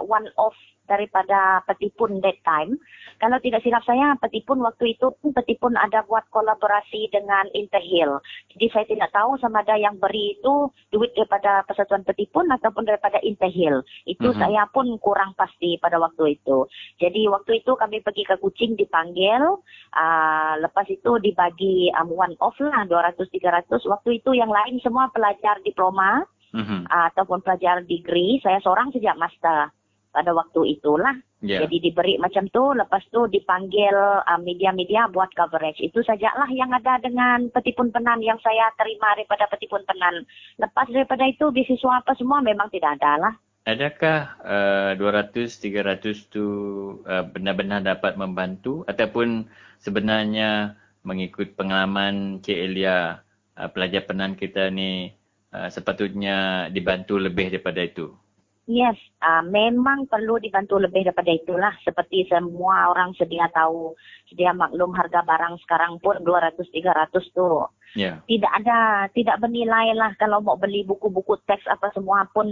G: one off daripada petipun that time Kalau tidak silap saya, Petipun waktu itu pun Petipun ada buat kolaborasi dengan Interhill. Jadi saya tidak tahu sama ada yang beri itu duit daripada Persatuan Petipun ataupun daripada Interhill. Itu mm-hmm. saya pun kurang pasti pada waktu itu. Jadi waktu itu kami pergi ke Kuching dipanggil. Uh, lepas itu dibagi um, one off lah 200-300. Waktu itu yang lain semua pelajar diploma mm-hmm. uh, ataupun pelajar degree. Saya seorang sejak master pada waktu itulah. Yeah. Jadi diberi macam tu, lepas tu dipanggil uh, media-media buat coverage. Itu sajalah yang ada dengan petipun penan yang saya terima daripada petipun penan. Lepas daripada itu, beasiswa apa semua memang tidak ada lah.
A: Adakah uh, 200-300 tu uh, benar-benar dapat membantu ataupun sebenarnya mengikut pengalaman Cik Elia, uh, pelajar penan kita ni uh, sepatutnya dibantu lebih daripada itu?
G: Yes, uh, memang perlu dibantu lebih daripada itulah. Seperti semua orang sedia tahu, sedia maklum harga barang sekarang pun 200-300 tu. Yeah. Tidak ada, tidak bernilai lah kalau mau beli buku-buku teks apa semua pun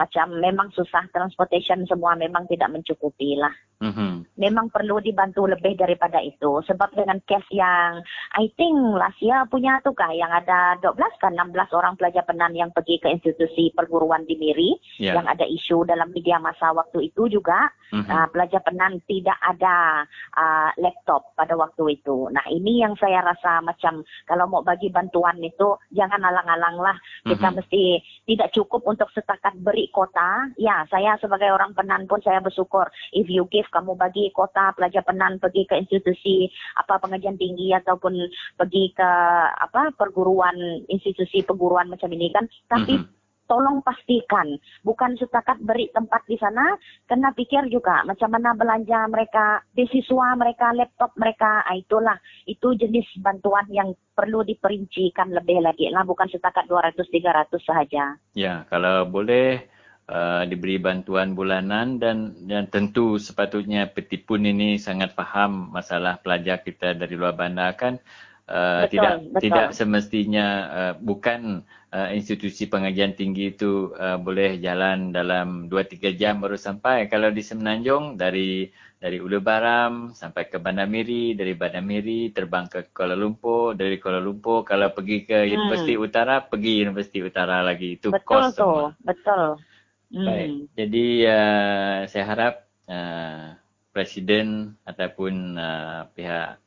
G: macam memang susah transportation semua memang tidak mencukupi lah. Mm-hmm. Memang perlu dibantu lebih daripada itu. Sebab dengan case yang I think last year punya tu kah yang ada 12 kan 16 orang pelajar penan yang pergi ke institusi perguruan di Miri yeah. yang ada isu dalam media masa waktu itu juga mm-hmm. uh, pelajar penan tidak ada uh, laptop pada waktu itu. Nah ini yang saya rasa macam kalau mau bagi bantuan itu jangan alang-alang lah. Kita mm-hmm. mesti tidak cukup untuk setakat beri kota. Ya saya sebagai orang penan pun saya bersyukur if you give kamu bagi kota pelajar penan pergi ke institusi apa pengajian tinggi ataupun pergi ke apa perguruan institusi perguruan macam ini kan tapi mm-hmm. tolong pastikan bukan setakat beri tempat di sana kena pikir juga macam mana belanja mereka beasiswa mereka laptop mereka ah, itulah itu jenis bantuan yang perlu diperincikan lebih lagi lah bukan setakat 200 300 sahaja
A: ya kalau boleh uh, diberi bantuan bulanan dan dan tentu sepatutnya petipun ini sangat faham masalah pelajar kita dari luar bandar kan uh, betul, tidak betul. tidak semestinya uh, bukan uh, institusi pengajian tinggi itu uh, boleh jalan dalam 2 3 jam baru sampai kalau di Semenanjung dari dari Ulu Baram sampai ke Bandar Miri, dari Bandar Miri terbang ke Kuala Lumpur, dari Kuala Lumpur kalau pergi ke hmm. Universiti Utara, pergi Universiti Utara lagi. Itu
G: betul
A: kos
G: tu, semua. Betul.
A: Baik. Hmm. Jadi uh, saya harap uh, presiden ataupun uh, pihak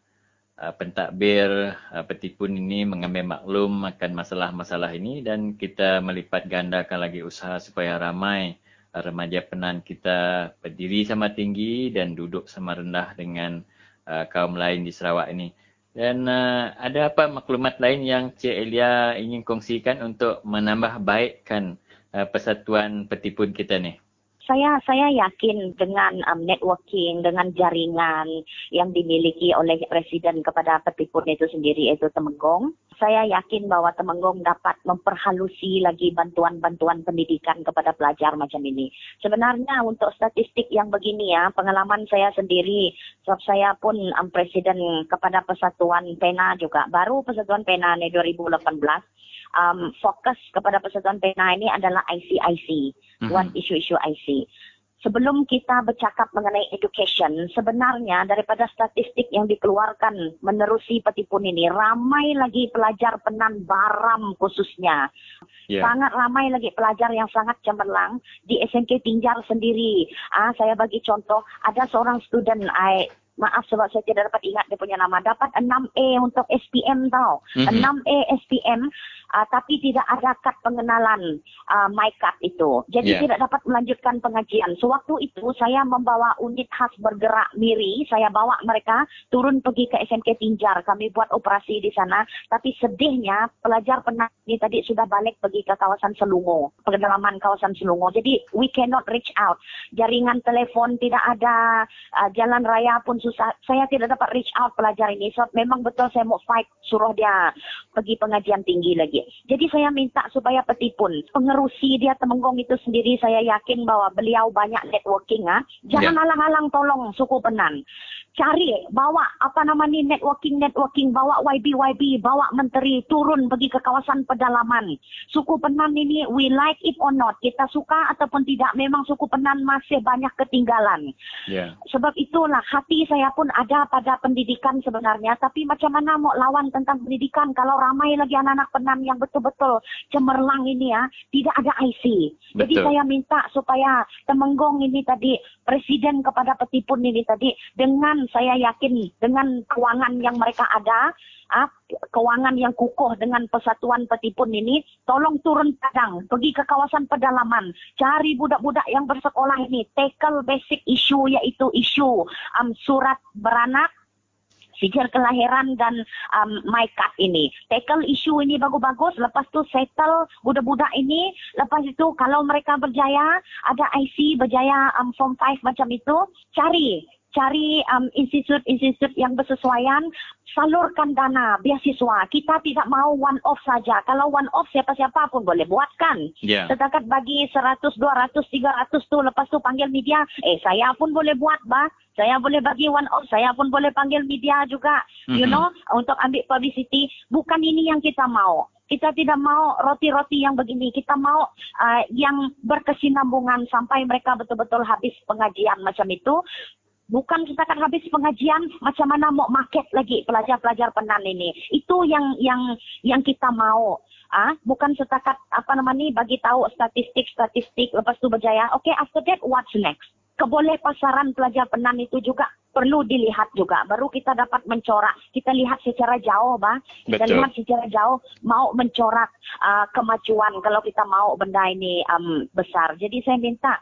A: pentadbir uh, petipun ini mengambil maklum akan masalah-masalah ini dan kita melipat gandakan lagi usaha supaya ramai uh, remaja penan kita berdiri sama tinggi dan duduk sama rendah dengan uh, kaum lain di Sarawak ini. Dan uh, ada apa maklumat lain yang Cik Elia ingin kongsikan untuk menambah baikkan uh, persatuan petipun kita ni?
G: Saya saya yakin dengan um, networking, dengan jaringan yang dimiliki oleh presiden kepada petipun itu sendiri itu Temenggong. Saya yakin bahwa Temenggong dapat memperhalusi lagi bantuan-bantuan pendidikan kepada pelajar macam ini. Sebenarnya untuk statistik yang begini ya, pengalaman saya sendiri, sebab saya pun um, presiden kepada Persatuan Pena juga. Baru Persatuan Pena ni 2018 um, fokus kepada persatuan pena ini adalah ICIC, mm-hmm. buat isu-isu IC. Sebelum kita bercakap mengenai education, sebenarnya daripada statistik yang dikeluarkan menerusi petipun ini, ramai lagi pelajar penan baram khususnya. Yeah. Sangat ramai lagi pelajar yang sangat cemerlang di SMK Tinjar sendiri. Ah, saya bagi contoh, ada seorang student, I Maaf sebab saya tidak dapat ingat dia punya nama. Dapat 6A untuk SPM tau. Mm-hmm. 6A SPM uh, tapi tidak ada kad pengenalan uh, my card itu. Jadi yeah. tidak dapat melanjutkan pengajian. Sewaktu itu saya membawa unit khas bergerak Miri. Saya bawa mereka turun pergi ke SMK Tinjar. Kami buat operasi di sana. Tapi sedihnya pelajar penat ini tadi sudah balik pergi ke kawasan Selungo. Pengalaman kawasan Selungo. Jadi we cannot reach out. Jaringan telefon tidak ada. Uh, jalan raya pun susah. Saya tidak dapat reach out pelajar ini. So memang betul saya mau fight suruh dia pergi pengajian tinggi lagi. Jadi saya minta supaya petipun pengerusi dia Temenggong itu sendiri saya yakin bahwa beliau banyak networking ah. Jangan yeah. alang-alang tolong suku Penan. cari bawa apa nama ni networking networking bawa YB YB bawa menteri turun pergi ke kawasan pedalaman suku Penan ini we like it or not kita suka ataupun tidak memang suku Penan masih banyak ketinggalan
A: yeah.
G: sebab itulah hati saya pun ada pada pendidikan sebenarnya tapi macam mana mau lawan tentang pendidikan kalau ramai lagi anak-anak Penan yang betul-betul cemerlang ini ya tidak ada IC jadi
A: Betul.
G: saya minta supaya Temenggong ini tadi presiden kepada petipun ini tadi dengan saya yakin dengan kewangan yang mereka ada, ah, kewangan yang kukuh dengan persatuan petipun ini, tolong turun padang, pergi ke kawasan pedalaman, cari budak-budak yang bersekolah ini, tackle basic issue iaitu isu um, surat beranak, sijil kelahiran dan um, my card ini. Tackle isu ini bagus-bagus, lepas tu settle budak-budak ini, lepas itu kalau mereka berjaya, ada IC berjaya um, form 5 macam itu, cari cari um, institut-institut yang bersesuaian, salurkan dana beasiswa. Kita tidak mau one off saja. Kalau one off siapa-siapa pun boleh buatkan.
A: Ya.
G: Setakat bagi 100, 200, 300 tu lepas tu panggil media, eh saya pun boleh buat bah. Saya boleh bagi one off, saya pun boleh panggil media juga. You
A: Mhm.
G: know, untuk ambil publicity. Bukan ini yang kita mau. Kita tidak mau roti-roti yang begini. Kita mau uh, yang berkesinambungan sampai mereka betul-betul habis pengajian macam itu bukan setakat habis pengajian macam mana mau market lagi pelajar-pelajar penan ini. Itu yang yang yang kita mau. Ah, bukan setakat apa nama ni bagi tahu statistik-statistik lepas tu berjaya. Okay, after that what's next? Keboleh pasaran pelajar penan itu juga perlu dilihat juga. Baru kita dapat mencorak. Kita lihat secara jauh, bah. Kita
A: Betul.
G: lihat secara jauh mau mencorak uh, kemajuan kalau kita mau benda ini um, besar. Jadi saya minta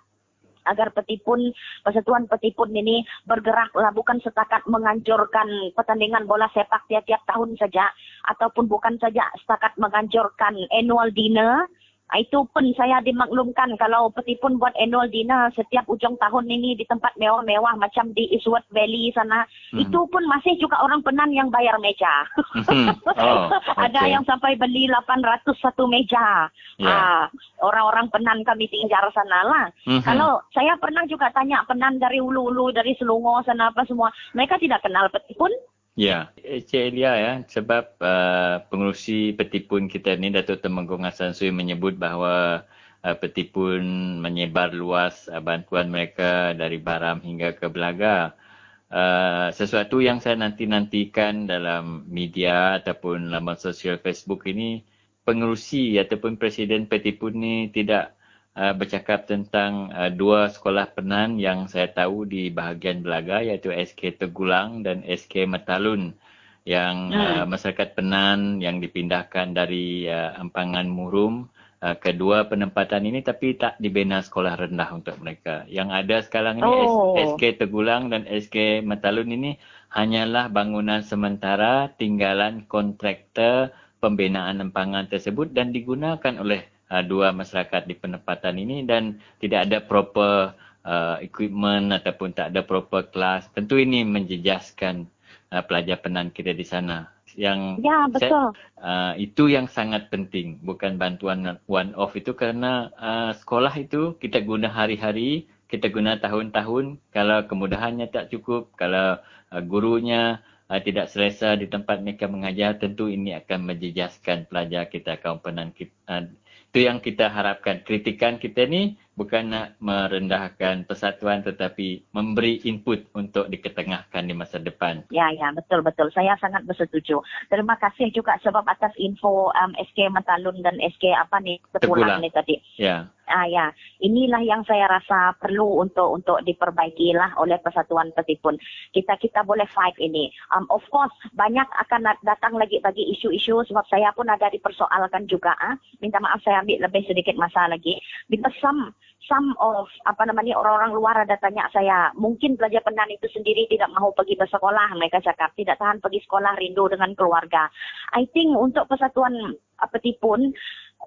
G: agar petipun persatuan petipun ini bergeraklah bukan setakat menganjurkan pertandingan bola sepak tiap-tiap tahun saja ataupun bukan saja setakat menganjurkan annual dinner itu pun saya dimaklumkan kalau petipun buat annual dinner setiap ujung tahun ini di tempat mewah-mewah macam di Eastwood Valley sana
A: Hmm.
G: itu pun masih juga orang penan yang bayar meja
A: Mhm. Oh,
G: ada
A: okey.
G: yang sampai beli 800 satu meja
A: Ya.
G: Ah, orang-orang penan kami tinggal sana lah
A: Mhm.
G: kalau saya pernah juga tanya penan dari ulu-ulu, dari Selungo sana apa semua. Mereka tidak kenal petipun.
A: Ya, Cik Elia ya, sebab uh, pengurusi petipun kita ni Datuk Temenggong Hassan Sui menyebut bahawa uh, petipun menyebar luas uh, bantuan mereka dari Baram hingga ke Belaga. Uh, sesuatu yang saya nanti-nantikan dalam media ataupun laman sosial Facebook ini pengurusi ataupun presiden petipun ni tidak uh, bercakap tentang uh, dua sekolah penan yang saya tahu di bahagian Belaga iaitu SK Tegulang dan SK Metalun yang uh, masyarakat penan yang dipindahkan dari uh, Ampangan Murum uh, kedua penempatan ini tapi tak dibina sekolah rendah untuk mereka. Yang ada sekarang ini
G: Oh.
A: SK Tegulang dan SK Metalun ini hanyalah bangunan sementara tinggalan kontraktor pembinaan empangan tersebut dan digunakan oleh uh, dua masyarakat di penempatan ini dan tidak ada proper uh, equipment ataupun tak ada proper kelas. Tentu ini menjejaskan uh, pelajar penan kita di sana. Yang
G: Ya, betul.
A: uh, itu yang sangat penting bukan bantuan one off itu kerana uh, sekolah itu kita guna hari-hari kita guna tahun-tahun kalau kemudahannya tak cukup kalau uh, gurunya uh, tidak selesa di tempat mereka mengajar tentu ini akan menjejaskan pelajar kita kaum penan kita uh, itu yang kita harapkan. Kritikan kita ni bukan nak merendahkan persatuan tetapi memberi input untuk diketengahkan di masa depan
G: Ya, ya, betul, betul. Saya sangat bersetuju. Terima kasih juga sebab atas info um, SK Metalun dan SK apa nih. Tepulang ni tadi.
A: ya
G: Ah ya, inilah yang saya rasa perlu untuk untuk diperbaiki lah oleh Persatuan Petipun. Kita kita boleh fight ini. Um, of course banyak akan dat- datang lagi bagi isu-isu sebab saya pun ada dipersoalkan juga. Ah, minta maaf saya ambil lebih sedikit masa lagi. Because some some of apa namanya orang-orang luar ada tanya saya, mungkin pelajar penan itu sendiri tidak mahu pergi bersekolah. Mereka cakap tidak tahan pergi sekolah rindu dengan keluarga. I think untuk Persatuan uh, Petipun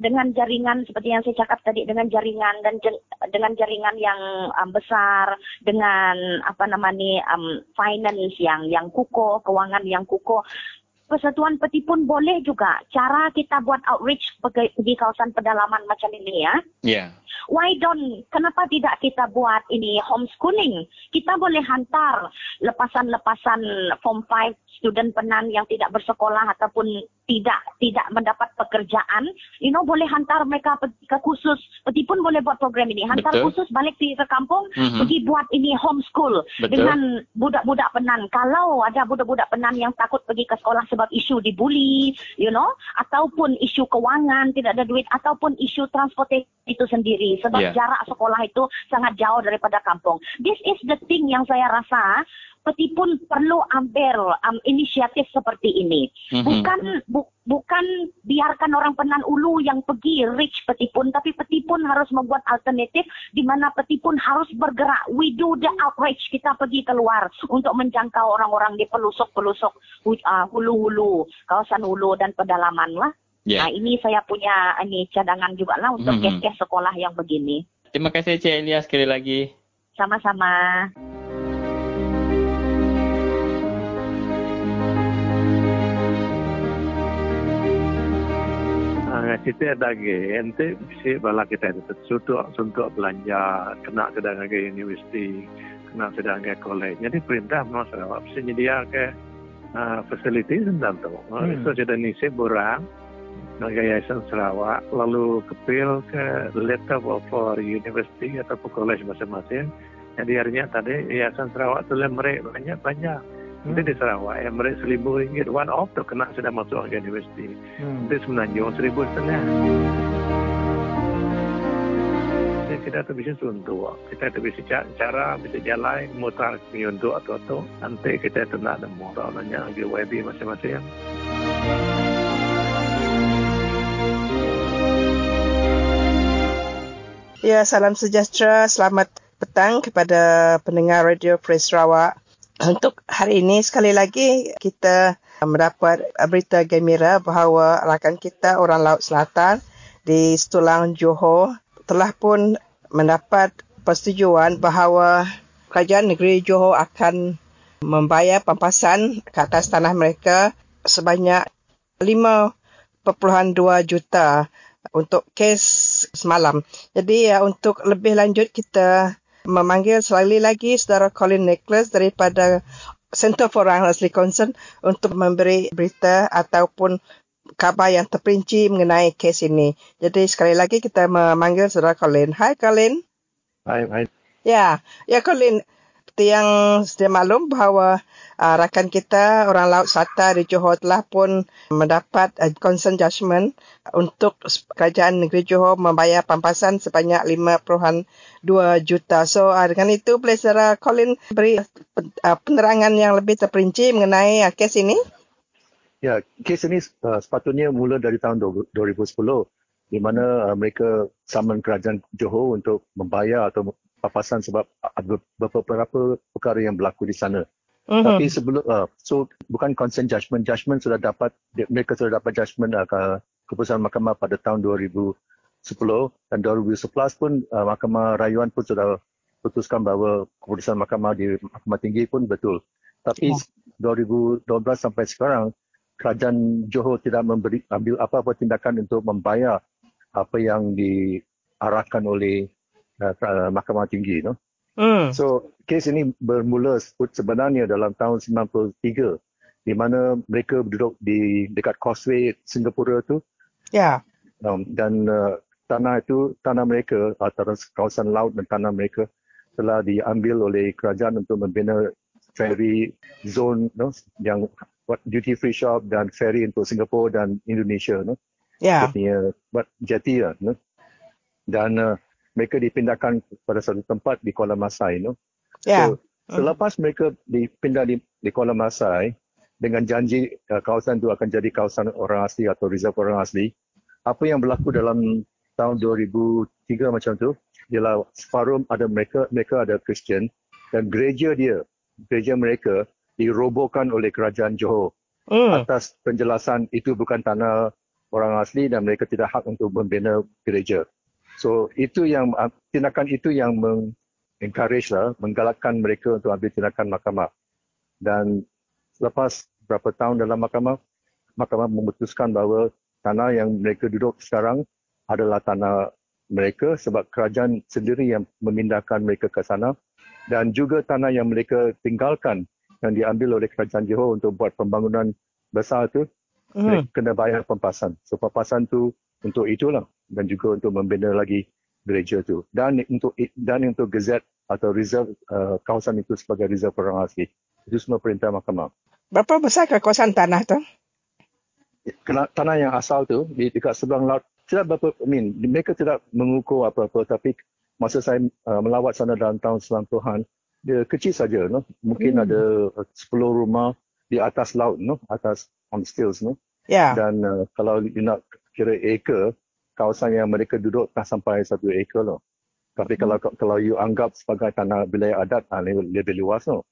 G: dengan jaringan seperti yang saya cakap tadi dengan jaringan dan jen- dengan jaringan yang um, besar dengan apa nama ni um, finance yang yang kukuh keuangan yang kukuh Persatuan Petipun boleh juga. Cara kita buat outreach pergi, pergi kawasan pedalaman macam ini ya.
A: Ya.
G: Why don't, kenapa tidak kita buat ini homeschooling? Kita boleh hantar lepasan-lepasan form 5 student penan yang tidak bersekolah ataupun tidak tidak mendapat pekerjaan, you know boleh hantar mereka ke khusus. Peti pun boleh buat program ini. Hantar
A: Betul.
G: khusus balik pergi ke kampung,
A: Mhm.
G: pergi buat ini homeschool
A: Betul.
G: dengan budak-budak penan. Kalau ada budak-budak penan yang takut pergi ke sekolah sebab isu dibuli, you know, ataupun isu kewangan, tidak ada duit, ataupun isu transportasi itu sendiri. Sebab
A: Yeah.
G: jarak sekolah itu sangat jauh daripada kampung. This is the thing yang saya rasa Peti pun perlu ambil um, inisiatif seperti ini.
A: Mhm.
G: Bukan bu, bukan biarkan orang penan ulu yang pergi reach peti pun, tapi peti pun harus membuat alternatif di mana peti pun harus bergerak. We do the outreach. Kita pergi keluar untuk menjangkau orang-orang di pelusuk-pelusuk uh, hulu-hulu, kawasan hulu dan pedalaman lah.
A: Ya.
G: Nah, ini saya punya ini cadangan juga lah untuk
A: Mhm.
G: kes-kes sekolah yang begini.
A: Terima kasih Cik Elia sekali lagi.
G: Sama-sama.
H: Kita lagi ente si bala kita itu suntuk suntuk belanja kena sedang ke universiti kena sedang ke kolej jadi perintah mau Sarawak mesti nyedia ke uh, facility tentang tu. Hmm. so jadi ni si borang dengan Yayasan Sarawak lalu kepil ke letter for university ataupun kolej masing-masing. Jadi harinya tadi Yayasan Sarawak tu mereka banyak-banyak Nanti di Sarawak yang mereka seribu ringgit one off tu kena sudah masuk ke universiti.
B: Hmm.
H: Itu semenanjung seribu setengah. Jadi kita tu bisa suntuk. Kita tu bisa ca- cara, bisa jalan, mutar menyuntuk atau tu. Nanti kita tu nak nemu. Tahu nanya ke WB masing-masing.
I: Ya, salam sejahtera. Selamat petang kepada pendengar Radio Free Sarawak. Untuk hari ini sekali lagi kita mendapat berita gembira bahawa rakan kita orang Laut Selatan di Setulang Johor telah pun mendapat persetujuan bahawa kerajaan negeri Johor akan membayar pampasan ke atas tanah mereka sebanyak 5.2 juta untuk kes semalam. Jadi ya untuk lebih lanjut kita memanggil sekali lagi saudara Colin Nicholas daripada Center for Honestly Concern untuk memberi berita ataupun khabar yang terperinci mengenai kes ini. Jadi sekali lagi kita memanggil saudara Colin. Hai Colin.
H: Hai, hai.
I: Ya, ya Colin. Seperti yang sedia maklum bahawa uh, rakan kita orang Laut Sata di Johor telah pun mendapat uh, consent judgment untuk kerajaan negeri Johor membayar pampasan sebanyak 5.2 juta. So uh, dengan itu boleh saudara Colin beri uh, penerangan yang lebih terperinci mengenai uh, kes ini?
J: Ya, kes ini uh, sepatutnya mula dari tahun 2010 di mana uh, mereka saman kerajaan Johor untuk membayar atau papasan sebab ada beberapa perkara yang berlaku di sana.
I: Mhm.
J: Tapi sebelum uh, so bukan consent judgment, judgment sudah dapat mereka sudah dapat judgment uh, ke- keputusan mahkamah pada tahun 2010 dan 2011 pun uh, mahkamah rayuan pun sudah putuskan bahawa keputusan mahkamah di mahkamah tinggi pun betul. Tapi
I: Ya.
J: 2012 sampai sekarang kerajaan Johor tidak memberi ambil apa-apa tindakan untuk membayar apa yang diarahkan oleh uh, mahkamah tinggi no.
I: Hmm.
J: So kes ini bermula sebenarnya dalam tahun 93 di mana mereka duduk di dekat Causeway Singapura tu
I: Ya.
J: um, dan uh, tanah itu tanah mereka antara kawasan laut dan tanah mereka telah diambil oleh kerajaan untuk membina ferry zone no, yang buat duty free shop dan ferry untuk Singapura dan Indonesia no.
I: Ya.
J: Dia punya buat lah no. dan uh, mereka dipindahkan pada satu tempat di Kuala Masai no.
I: Ya.
J: So, selepas mereka dipindah di, di Kuala Masai dengan janji uh, kawasan itu akan jadi kawasan orang asli atau reserve orang asli, apa yang berlaku dalam tahun 2003 macam tu ialah separuh ada mereka mereka ada Kristian dan gereja dia gereja mereka dirobohkan oleh kerajaan Johor
I: Hmm.
J: atas penjelasan itu bukan tanah orang asli dan mereka tidak hak untuk membina gereja. So itu yang uh, tindakan itu yang meng encourage lah, menggalakkan mereka untuk ambil tindakan mahkamah. Dan lepas berapa tahun dalam mahkamah, mahkamah memutuskan bahawa tanah yang mereka duduk sekarang adalah tanah mereka sebab kerajaan sendiri yang memindahkan mereka ke sana dan juga tanah yang mereka tinggalkan yang diambil oleh kerajaan Johor untuk buat pembangunan besar tu hmm. mereka kena bayar pempasan. So pempasan tu untuk itulah dan juga untuk membina lagi gereja tu dan untuk dan untuk gazet atau reserve uh, kawasan itu sebagai reserve orang asli. Itu semua perintah mahkamah.
I: Berapa besar kawasan tanah tu?
J: Tanah yang asal tu di dekat seberang laut tidak berapa, I mean, mereka tidak mengukur apa-apa tapi masa saya uh, melawat sana dalam tahun 90-an, dia kecil saja, no? mungkin hmm. ada 10 rumah di atas laut, no? atas on stills. No?
I: Yeah.
J: Dan uh, kalau you nak kira acre, kawasan yang mereka duduk tak sampai satu acre. No? Tapi hmm. kalau kalau you anggap sebagai tanah wilayah adat, uh, lebih, lebih luas. No?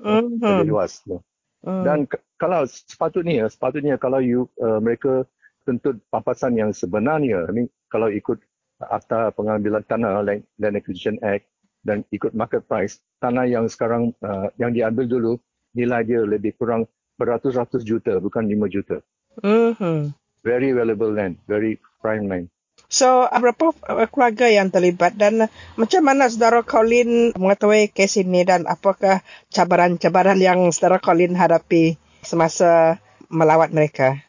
I: Hmm.
J: Lebih luas. No? Hmm. Dan kalau sepatutnya, sepatutnya kalau you uh, mereka tuntut pampasan yang sebenarnya. I mean, kalau ikut Akta Pengambilan Tanah Land Acquisition Act dan ikut market price, tanah yang sekarang uh, yang diambil dulu nilai dia lebih kurang beratus-ratus juta, bukan lima juta.
I: Mm-hmm.
J: Very valuable land, very prime land.
I: So, berapa uh, keluarga yang terlibat dan uh, macam mana saudara Colin mengetahui kes ini dan apakah cabaran-cabaran yang saudara Colin hadapi semasa melawat mereka?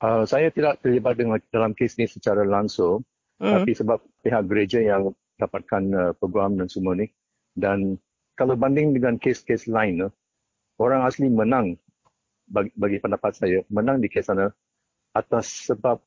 J: Uh, saya tidak terlibat dengan dalam kes ini secara langsung, hmm. tapi sebab pihak gereja yang dapatkan uh, program dan semua ni. Dan kalau banding dengan kes-kes lain, uh, orang asli menang bagi, bagi pendapat saya, menang di kes sana atas sebab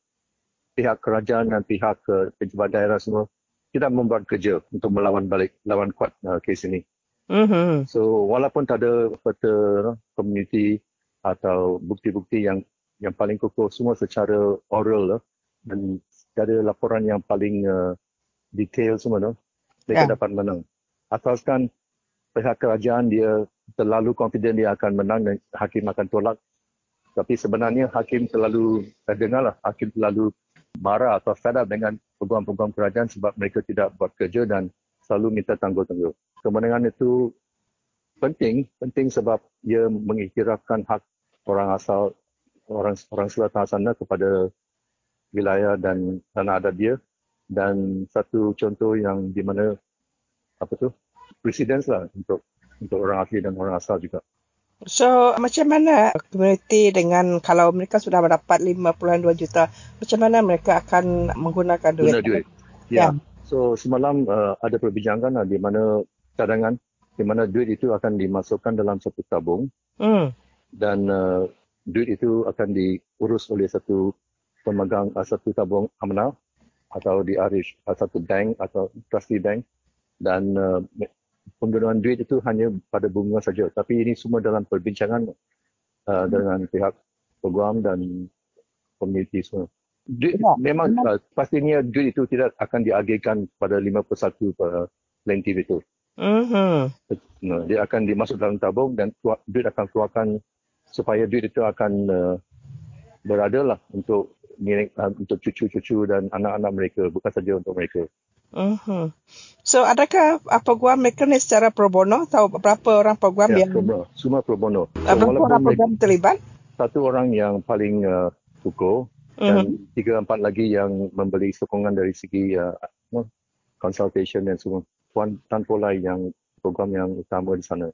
J: pihak kerajaan dan pihak uh, pejabat daerah semua tidak membuat kerja untuk melawan balik, lawan kuat uh, kes ini.
I: Mm-hmm.
J: So walaupun tak ada peta uh, community atau bukti-bukti yang yang paling kukuh semua secara oral lah dan ada laporan yang paling uh, detail semua tu mereka yeah. dapat menang asalkan pihak kerajaan dia terlalu confident dia akan menang dan hakim akan tolak tapi sebenarnya hakim terlalu saya dengar lah hakim terlalu marah atau fed up dengan program-program kerajaan sebab mereka tidak buat kerja dan selalu minta tangguh-tangguh. Kemenangan itu penting penting sebab ia mengiktirafkan hak orang asal orang orang selatan sana kepada wilayah dan tanah adat dia. Dan satu contoh yang di mana apa tu? Presiden lah untuk untuk orang asli dan orang asal juga.
I: So macam mana komuniti dengan kalau mereka sudah mendapat 5.2 juta macam mana mereka akan menggunakan duit?
J: Guna duit. Ya. Yeah. So semalam uh, ada perbincangan uh, di mana cadangan di mana duit itu akan dimasukkan dalam satu tabung.
I: Hmm.
J: Dan uh, duit itu akan diurus oleh satu pemegang uh, satu tabung amanah atau di arish uh, satu bank atau trustee bank dan uh, penggunaan duit itu hanya pada bunga saja tapi ini semua dalam perbincangan uh, dengan pihak program dan komuniti semua. Duit, ya, memang uh, pastinya duit itu tidak akan diagihkan pada 51 uh, lentiv itu.
I: Uh-huh.
J: Dia akan dimasuk dalam tabung dan duit akan keluarkan supaya duit itu akan uh, berada lah untuk uh, untuk cucu-cucu dan anak-anak mereka bukan saja untuk mereka.
I: Uh-huh. So adakah apa gua mereka ni secara pro bono atau berapa orang program
J: ya,
I: yang
J: pro bono. semua pro bono.
I: So, berapa orang program terlibat?
J: Satu orang yang paling uh, kukuh uh-huh. dan tiga empat lagi yang membeli sokongan dari segi uh, consultation dan semua. Tuan Tan Polai yang program yang utama di sana.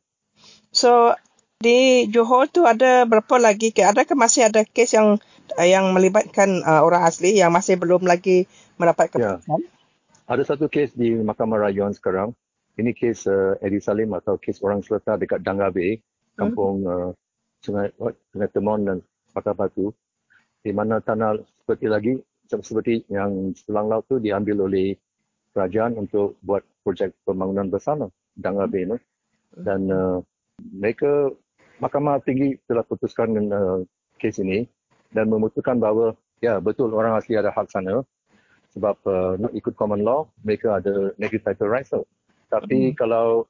I: So di Johor tu ada berapa lagi ke? Adakah masih ada kes yang yang melibatkan uh, orang asli yang masih belum lagi mendapat ya. keputusan?
J: Ada satu kes di Mahkamah Rayuan sekarang. Ini kes uh, Eddie Salim atau kes orang Seletar dekat Dangga Bay, kampung hmm. uh, Sungai, oh, Sungai Temon dan Pakar Batu. Di mana tanah seperti lagi, seperti yang selang laut tu diambil oleh kerajaan untuk buat projek pembangunan bersama Dangga Bay. No? Dan uh, mereka Mahkamah Tinggi telah putuskan uh, kes ini dan memutuskan bahawa ya betul orang asli ada hak sana sebab uh, nak ikut common law mereka ada native title rights so. tapi hmm. kalau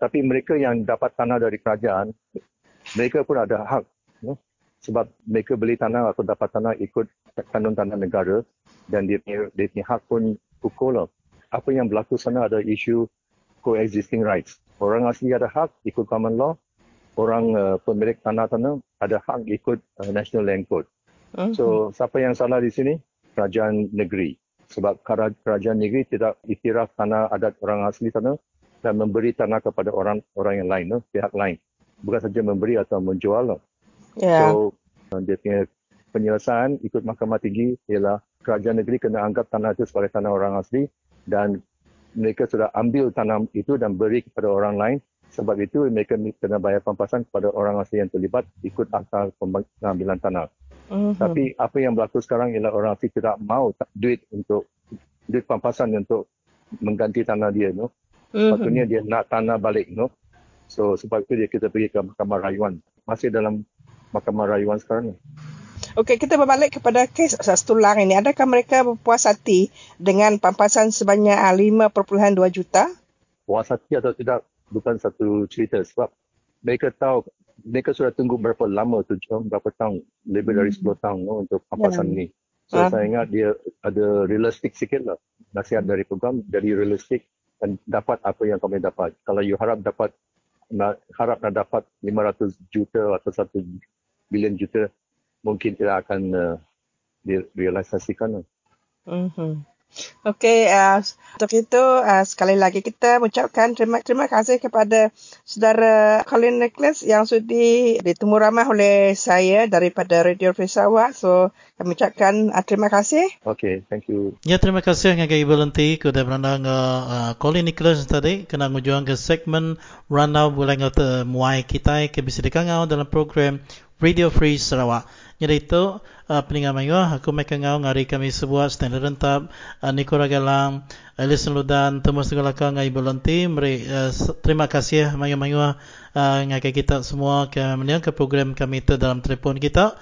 J: tapi mereka yang dapat tanah dari kerajaan mereka pun ada hak you know? sebab mereka beli tanah atau dapat tanah ikut kanun tanah negara dan dia punya, dia punya hak pun pukul lah. apa yang berlaku sana ada isu coexisting rights orang asli ada hak ikut common law orang uh, pemilik tanah-tanah ada hak ikut uh, National Land Code. Uh-huh. So siapa yang salah di sini? Kerajaan negeri. Sebab kerajaan negeri tidak iktiraf tanah adat orang asli sana dan memberi tanah kepada orang orang yang lain, no? pihak lain. Bukan saja memberi atau menjual. No?
I: Ya.
J: So, uh, dia punya penyelesaian ikut mahkamah tinggi ialah kerajaan negeri kena anggap tanah itu sebagai tanah orang asli dan mereka sudah ambil tanah itu dan beri kepada orang lain sebab itu mereka kena bayar pampasan kepada orang asli yang terlibat ikut akta pengambilan tanah. Mm-hmm. Tapi apa yang berlaku sekarang ialah orang asli tidak mau duit untuk duit pampasan untuk mengganti tanah dia. No? Mm-hmm. Sepatutnya dia nak tanah balik. No? So sebab itu dia kita pergi ke mahkamah rayuan. Masih dalam mahkamah rayuan sekarang. Ni.
I: Okey, kita berbalik kepada kes asas tulang ini. Adakah mereka berpuas hati dengan pampasan sebanyak 5.2 juta?
J: Puas hati atau tidak, bukan satu cerita sebab mereka tahu mereka sudah tunggu berapa lama tu berapa tahun lebih dari 10 hmm. tahun no, untuk pampasan yeah. ni so uh. saya ingat dia ada realistik sikit lah nasihat dari program jadi realistik dan dapat apa yang kami dapat kalau you harap dapat nak, harap nak dapat 500 juta atau 1 bilion juta mungkin tidak akan uh, direalisasikan.
I: Mm-hmm. Okey, uh, untuk itu uh, sekali lagi kita mengucapkan terima terima kasih kepada saudara Colin Nicholas yang sudi ditemu ramah oleh saya daripada Radio Free Sarawak. So, kami ucapkan uh, terima kasih.
J: Okey, thank you.
B: Ya, terima kasih dengan Ibu Lenti kepada beranda uh, Colin Nicholas tadi kena menjuang ke segmen rundown bulan ngata muai kita ke bisa dikangau dalam program Radio Free Sarawak. Itu uh, peningan mayu aku mereka ngau ngari kami sebuah stand rentap uh, Niko Ragalang Alison Ludan temu segala kau ngai belonti meri uh, terima kasih mayu mayu uh, ngai kita semua ke meniang ke program kami itu dalam telefon kita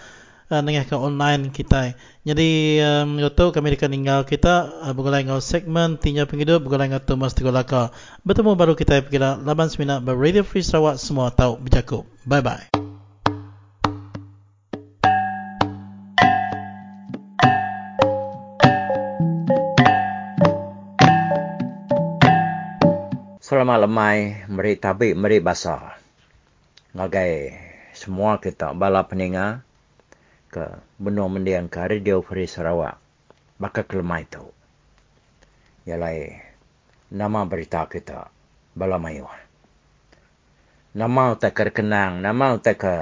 B: uh, ke online kita. Jadi um, kami akan tinggal kita uh, bergulai ngau segmen tinya penghidup bergulai ngau Thomas Tigolaka. Bertemu baru kita pergi 8 semina ber Radio Free Sarawak semua tahu berjaku. Bye bye.
K: Selama lemai meri tabi meri basah. Ngagai semua kita bala peninga ke benua mendiang ke Radio Free Sarawak. Baka ke lemai itu. Yalai nama berita kita bala mayu. Nama tak terkenang, nama tak ke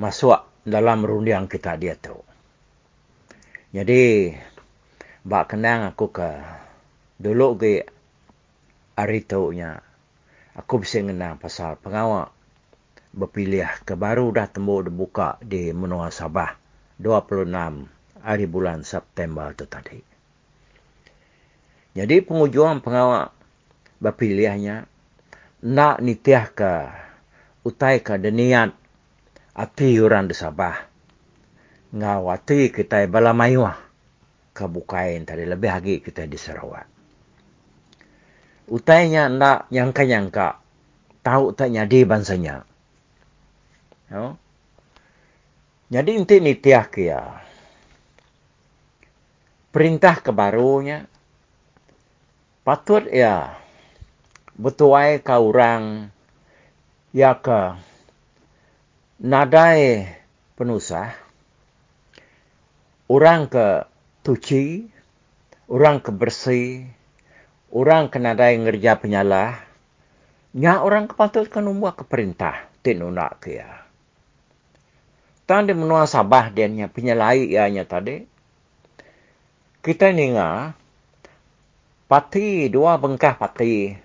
K: masuk dalam rundiang kita dia tu. Jadi, bak kenang aku ke dulu ke hari nya aku bisa mengenang pasal pengawal berpilih ke baru dah tembuk dibuka di Menua Sabah 26 hari bulan September itu tadi. Jadi pengujuan pengawal berpilihnya nak nitiah ke utai ke deniat ati orang di Sabah. Ngawati kita balamayuah kebukain tadi lebih lagi kita di Sarawak utainya nak nyangka-nyangka. Tahu tak jadi bansanya. No? Jadi inti ni tiah kia. Perintah kebarunya patut ya. Betuai ka orang? Ya ke? Nadai penusah? Orang ke tuci? Orang ke bersih orang kena yang ngerja penyalah, nya orang kepatutkan umbuh ke perintah, tinu nak ke ya. Tan menua sabah dia nya penyalai ianya tadi. Kita ni nga, pati dua bengkah pati,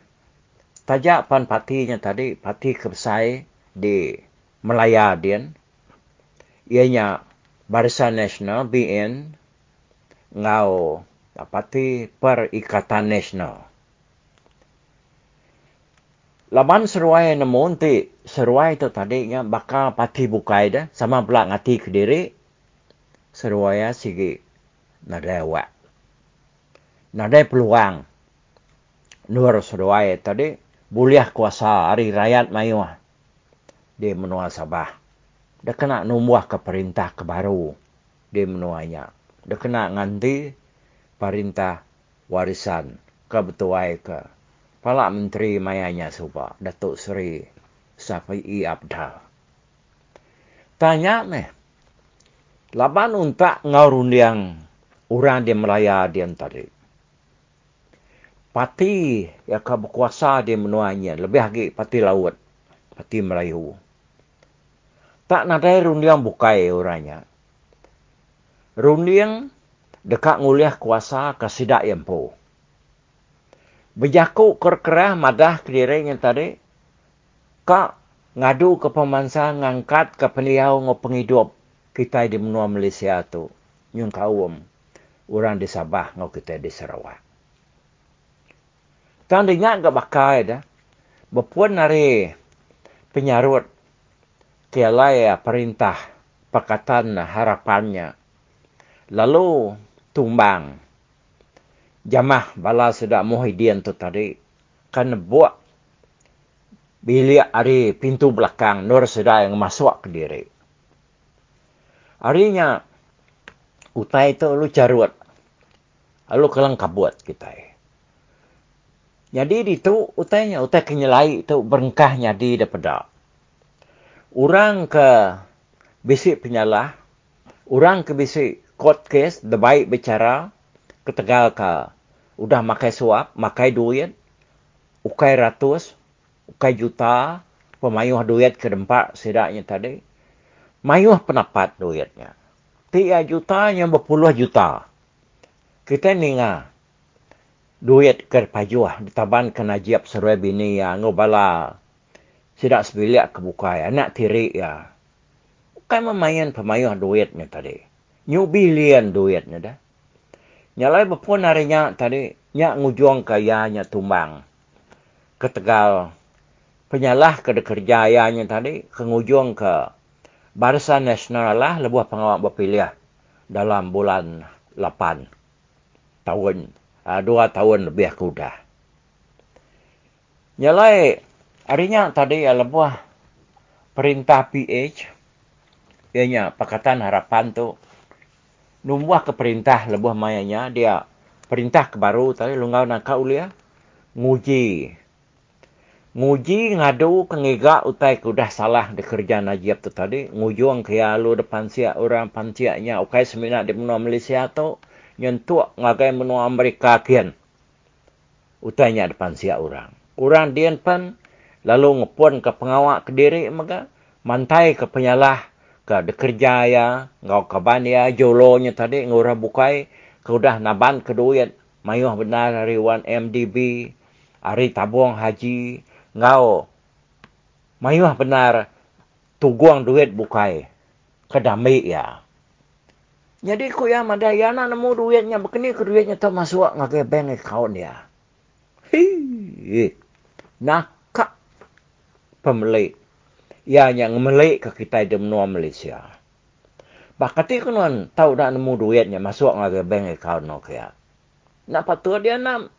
K: tajak pan patinya tadi, pati kebesai di Melaya dia, ianya Barisan Nasional, BN, ngau Dapati Perikatan Nasional. Laban seruai namun ti seruai tu tadi nya bakal pati bukai dah sama pula ngati ke diri seruai ya sigi nada wa. Nada peluang. Nur seruai tadi buliah kuasa hari rakyat mayu di menua Sabah. Dah kena numbuh ke perintah ke baru di menuanya. Dah kena nganti perintah warisan kebetuai ke Pala Menteri Mayanya Suba, Datuk Seri Safai Abdal. Tanya me, laban untak ngau rundiang orang di Melaya dia tadi. Parti yang akan berkuasa di menuanya, lebih lagi parti laut, parti Melayu. Tak nak ada rundiang bukai orangnya. Rundiang dekat nguliah kuasa ke sidak yang po. Berjakuk kerkerah madah kediring yang tadi, kak ngadu ke pemansa ngangkat ke peniau ngo penghidup kita di menua Malaysia tu. Nyung kawum orang di Sabah ngau kita di Sarawak. Tang dengar ke bakai dah. Berpuan nari penyarut kialai perintah pakatan harapannya. Lalu tumbang. Jamah bala sudah Muhyiddin tu tadi. Kan buat bilik hari pintu belakang Nur sudah yang masuk ke diri. Harinya utai tu lu carut. Lalu kelang kabut kita. Jadi di tu utainya utai kenyelai tu berengkahnya di daripada. Orang ke bisik penyalah, orang ke bisik court case, the baik bicara, ketegal ke udah makai suap, makai duit, ukai ratus, ukai juta, pemayuh duit ke tempat sedaknya tadi. Mayuh penapat duitnya tiga juta yang berpuluh juta. Kita ni nga duit ke pajuah ditaban ke najib seruai bini ya ngobala sidak sebilik ke bukai anak tiri ya. Bukan memayan pemayuh duitnya tadi. New billion duitnya dah. Nyalai berpun harinya tadi nyak ngujung kaya nya tumbang. Ketegal penyalah ke kerja ayahnya tadi ke ngujung ke Barisan Nasional lah lebuh pengawal berpilih dalam bulan 8 tahun, uh, dua tahun lebih aku dah. Nyalai, harinya tadi ya lebuh perintah PH, ianya Pakatan Harapan tu, numbuh ke perintah lebuh mayanya, dia perintah ke baru tadi, lungau nak kau lihat, nguji. Nguji ngadu kengiga utai kudah salah di kerja Najib tu tadi. Ngujung ke alu depan siap orang panciaknya ukai semina di menua Malaysia tu nyentuk ngagai menua Amerika kian. Utainya depan siap orang. Orang dian pan lalu ngepun ke pengawak ke diri maka mantai ke penyalah ke de kerja ya ngau kaban ya jolonya tadi ngura bukai ke udah naban ke duit mayuh benar hari 1 MDB hari tabung haji ngau mayuh benar tuguang duit bukai kedami ya. Jadi ku ya madaya na nemu duitnya begini ke duitnya tu masuk ngagai bank account ya. Hi, nak pemilik. Yang melik ke kita di menua Malaysia. Bakati kan tahu dah nemu duitnya masuk ngagai bank account no ya. Nak patut dia nak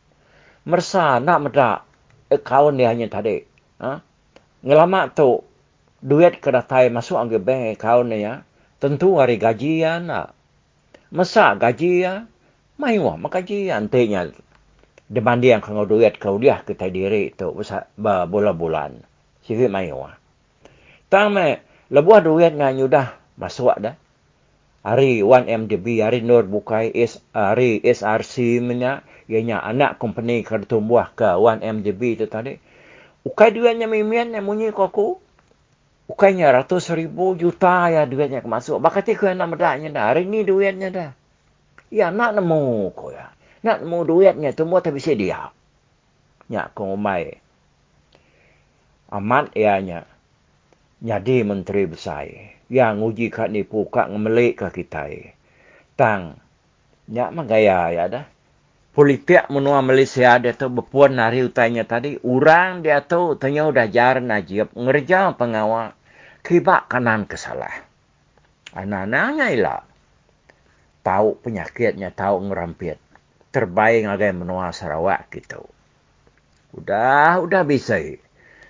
K: mersa nak medak account dia hanya tadi. Ha? Ngelama tu duit kena tai masuk angge bank account dia. Tentu hari gaji ya nak. Masa gaji ya. Mai wah mak gaji ya antenya. Depan dia yang kena duit kau dia kita diri tu bulan-bulan. Sikit mai wah. Tang me lebuah duit ngan dah masuk dah. Hari 1MDB, hari Nur Bukai, hari SRC minyak ianya anak company kerja tumbuh ke 1MDB itu tadi. Ukai duitnya mimian yang munyi kau aku. Ukainya ratus ribu juta ya duitnya masuk. Bakati kau yang nak medaknya dah. Hari ni duitnya dah. Ya nak nemu kau ya. Nak nemu duitnya tumbuh tapi si dia. Ya kau umai. Amat ianya. Jadi menteri besar. Yang uji kat ni pukak ngemelik ke kita. Tang. Ya magaya ya dah. Politik menua Malaysia dia tu berpuan hari utanya tadi. Orang dia tu tanya udah jar najib ngerja pengawal kibak kanan kesalah. Anak-anaknya ilah tahu penyakitnya tahu ngerampit. Terbaik ngagai menua Sarawak gitu udah udah bisa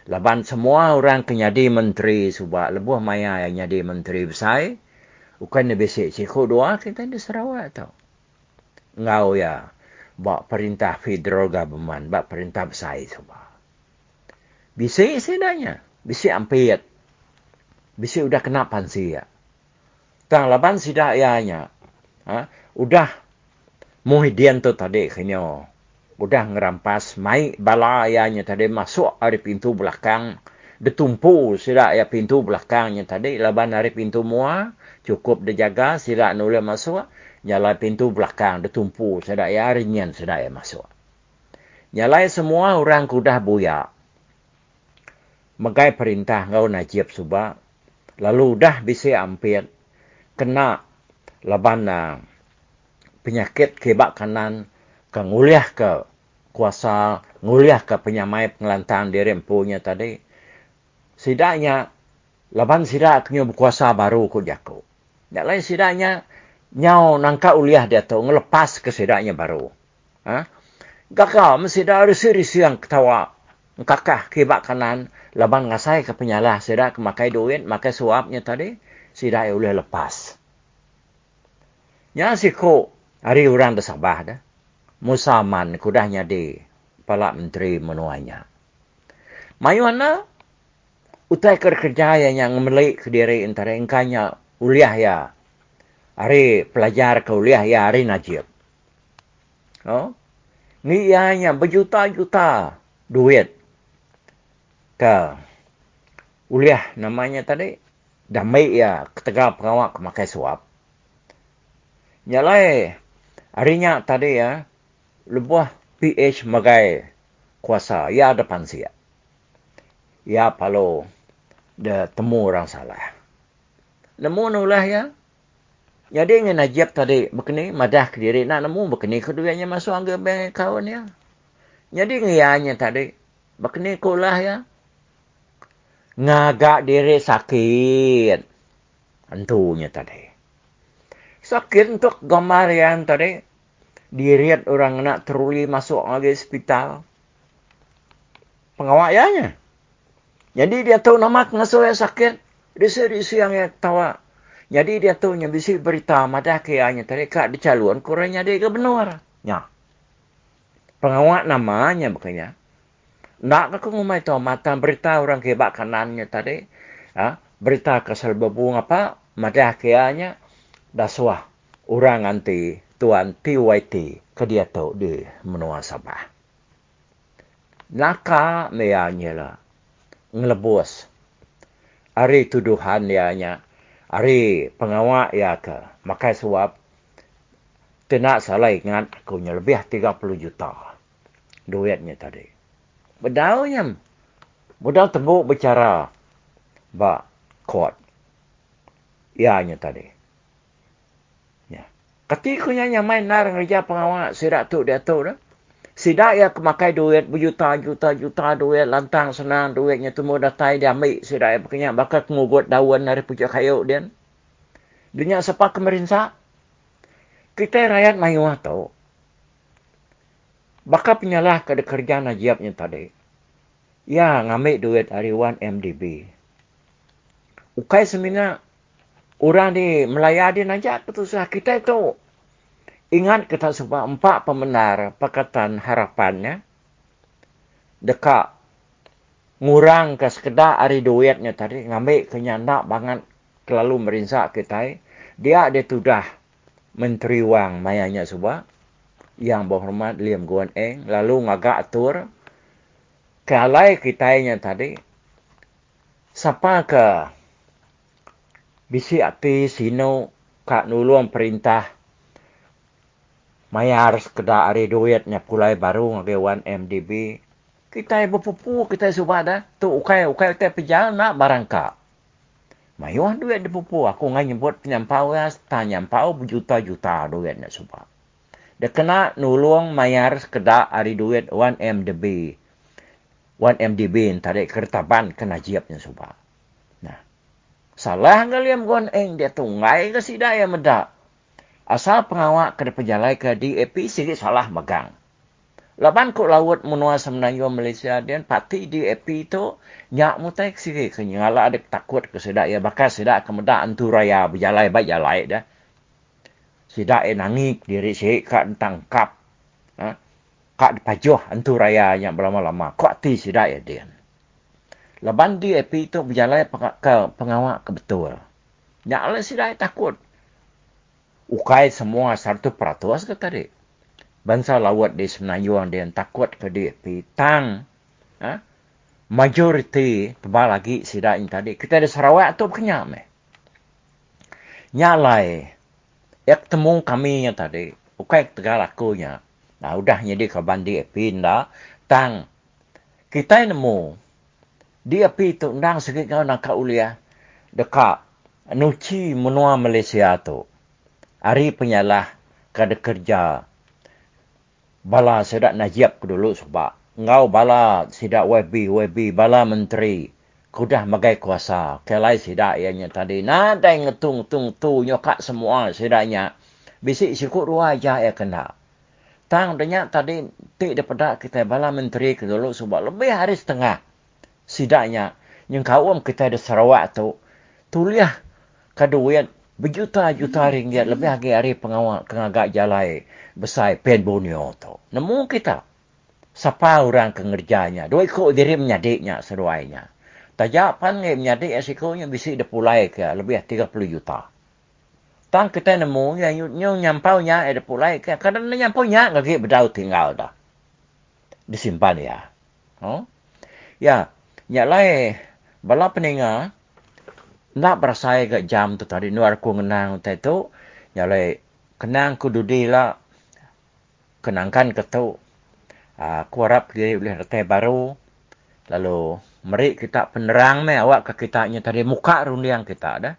K: laban semua orang kenyadi menteri subak lebuh maya yang jadi menteri besar bukan bisa cikgu doa kita di Sarawak tau ngau ya buat perintah federal government, buat perintah besar semua. Bisa sedanya, bisa ampit. Bisa udah kena pansi ya. Tang laban sidak ianya. Ha? Udah Muhyiddin tu tadi kena udah ngerampas. Mai balayanya tadi masuk dari pintu belakang. Ditumpu sila ya pintu belakangnya tadi. Laban dari pintu mua cukup dijaga sila nula masuk. Nyala pintu belakang ditumpu sila ya rinyan sila ya masuk. Nyalai semua orang kudah buya. Megai perintah ngau najib suba lalu dah bisa ampir kena laban uh, penyakit kebak kanan. Ke nguliah ke kuasa nguliah ke penyamai pengelantang diri empunya tadi sidaknya laban sidak kena berkuasa baru ku jaku. Yang lain sidaknya nyau nangka uliah dia tu ngelepas ke sidaknya baru. Ha? Gakau mesti dah risi-risi yang ketawa kakah kebak kanan laban ngasai ke penyalah sidak makai duit makai suapnya tadi sidak boleh lepas. Nya si ko hari orang dah sabah dah. Musaman kudahnya di pala menteri menuanya. Mayuana utai kerja yang memelik ke diri antara engkanya uliah ya. Hari pelajar ke uliah ya hari najib. Oh? Ni ianya berjuta-juta duit ke uliah namanya tadi. Damai ya ketegak pengawak makai suap. Nyalai harinya tadi ya lebuah PH magai kuasa ya depan sia. Ya palo de temu orang salah. Nemu nulah ya. Jadi ingin najib tadi begini madah ke diri nak nemu begini keduanya masuk angga bank kawan ya. Jadi ngianya tadi begini kulah ya. Ngagak diri sakit. Antunya tadi sakit untuk gambar yang tadi diriat orang nak teruli masuk lagi hospital. Pengawaknya jadi dia tahu nama ngasuh yang sakit. Risi-risi yang yang tawa jadi dia tahu yang bisi berita madah kianya tadi kak dicalon kurangnya dia ke benar. Ya. Pengawak namanya bukannya. Nak aku ngomai tahu mata berita orang kebak kanannya tadi. Ha? berita kesal bebung apa madah kianya daswah orang anti tuan TYT ke dia tahu di menua Sabah. Naka meanya lah ngelebus. Hari tuduhan dia nya, hari pengawak ya ke makai suap tidak salah ingat aku lebih 30 juta duitnya tadi. Bedaunya, bedau tembuk bicara ba court. Ianya tadi. Ketika yang main nar kerja pengawal, sidak tu dia tu dah. Sidak ya kemakai duit berjuta, juta, juta duit, lantang, senang duitnya tu mudah tai dia ambil. Sidak ya pakai bakal ngugut daun dari pucuk kayu dia. Dunia siapa kemerinsa? Kita rakyat mayuah tahu. Bakal penyalah ke kerja najibnya tadi. Ya, ngambil duit dari 1MDB. Ukai semina orang di melayani najak itu sah kita itu ingat kita sebab empat pembenar pakatan harapannya? Dekat ngurang ke sekedar hari duitnya tadi ngambil kenyandak banget terlalu merinsak kita dia ada sudah menteri wang mayanya sebab yang berhormat Liam Guan Eng lalu ngagak atur kalai kitanya tadi siapa ke bisi api sino kak nulung perintah. Mayar sekeda hari duitnya pulai baru ngagewan MDB kita ibu pupu kita subah dah. Tu ukai ukai kita pejalan nak barang kak. Mayuan duit di pupu. Aku ngai nyebut penyampau ya tanya nyempau berjuta-juta duitnya subah. Dia kena nulung mayar sekeda hari duit 1 MDB 1 MDB tadi kertaban kena jiapnya subah Salah ngaliam gon eng dia tunggai ke si daya medak. Asal pengawak ke pejalai ke DAP sikit salah megang. Laban ku laut menua semenanyo Malaysia dan parti DAP itu nyak mutai sikit ke nyala adik takut ke sedak ya bakal sedak ke medak antu raya berjalai baik jalai dah. Sedak ya nangik diri si kak tangkap. Ha? Kak dipajuh antu raya yang berlama-lama. Kok ti sedak ya dia. Leban di AP itu berjalan ke pengawak ke betul. Allah si dah takut. Ukai semua satu peratus ke tadi. bangsa lawat di Semenanjung dia takut ke dia pi tang. Ha? majoriti tebal lagi sidak ini tadi. Kita ada Sarawak tu kenyam me nyalai. Ek temu kami yang tadi. Ukai tegal akunya. Nah udah jadi ke bandi pindah tang. Kita nemu dia pi tu ndang sikit kau nak ulia dekat nuci menua Malaysia tu. Hari penyalah kada kerja. Bala sedak najib dulu sebab. Ngau bala sidak WB WB bala menteri. Kudah magai kuasa. Kelai sidak ianya tadi. Nadai ngetung tung tu nyokak semua sidaknya bisik sikut ruah aja ya kena. Tang denya tadi tik daripada kita bala menteri ke dulu sebab lebih hari setengah sidaknya yang kawam kita di Sarawak tu tuliah kaduit berjuta-juta ringgit lebih lagi hari pengawal kengagak jalai besar pen bonio tu. Nemu kita. Siapa orang kengerjanya. Dua ikut diri menyadiknya seruainya. Tajak pan ngai menyadik asikonya bisa dipulai ke lebih 30 juta. Tang kita nemu yang nyu nyampau nya ada pulai ke kadang nyampau nya ngagi bedau tinggal dah. Disimpan ya. Oh. Ya, nyalai bala peninga nak berasai ke jam tu tadi nuar ku ngenang tu nyalai kenang ku dudila kenangkan ketu uh, kuarap dia boleh retai baru. Lalu meri kita penerang me awak ke kita nya tadi muka rundiang kita dah.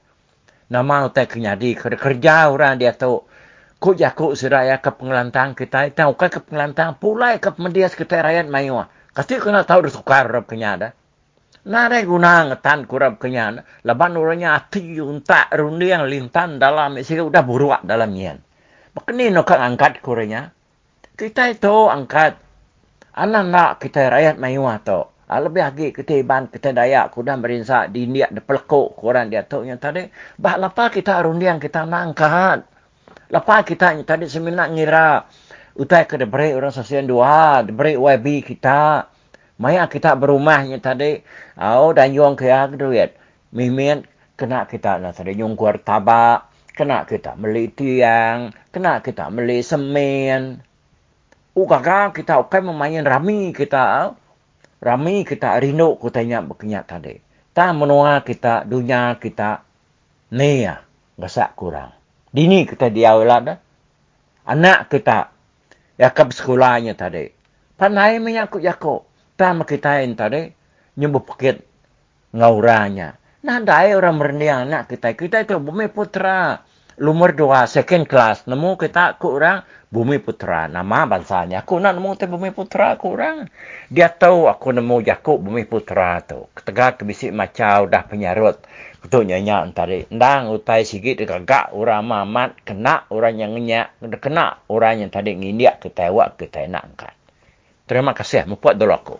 K: Nama utai kenyadi kerja, orang dia tu. Ku jaku seraya ke pengelantang kita tahu ke pengelantang pulai ke medias kita rakyat mayu kasi kena tahu sukar rap kenyada Nare guna ngetan kurap kenyan. Laban orangnya ati unta rundiang lintan dalam. Sehingga udah buruak dalam yan. Makni no kang angkat kurenya kita itu angkat anak nak kita rakyat mayuah tu. Lebih lagi kita iban kita dayak kuda merinsa di India di pelekuk kurang dia tu yang tadi. Bah lepas kita rundiang kita nak angkat. Lepas kita yang tadi seminar ngira utai ke diberi orang sosial dua, diberi YB kita. Maya kita berumahnya tadi. Oh dan yung kaya duit. Mimin kena kita nak tadi yung kuar tabak. Kena kita beli tiang. Kena kita beli semen. Ukaka kita ukai memain rami kita. Rami kita rindu kutanya berkenyak tadi. Ta menua kita dunia kita nia gasak kurang. Dini kita diawal dah. Anak kita yakap sekolahnya tadi. Panai menyakut yakut. Ta kita yang tadi nyembuh pakit ngauranya. Nah, dai orang merendiang anak kita. Kita itu bumi putra. Lumur dua, second class. Nemu kita kurang Bumi Putra. Nama bangsanya. Aku nak nemu te Bumi Putra aku orang. Dia tahu aku nemu Jakub Bumi Putra tu. Ketegak kebisik macau dah penyarut. Ketuk nyanyi antara. Ndang utai sikit gak orang mamat. Kena orang yang ngenyak. Kena orang yang tadi ngindiak kita awak kita nak angkat. Terima kasih. Mumpuat aku.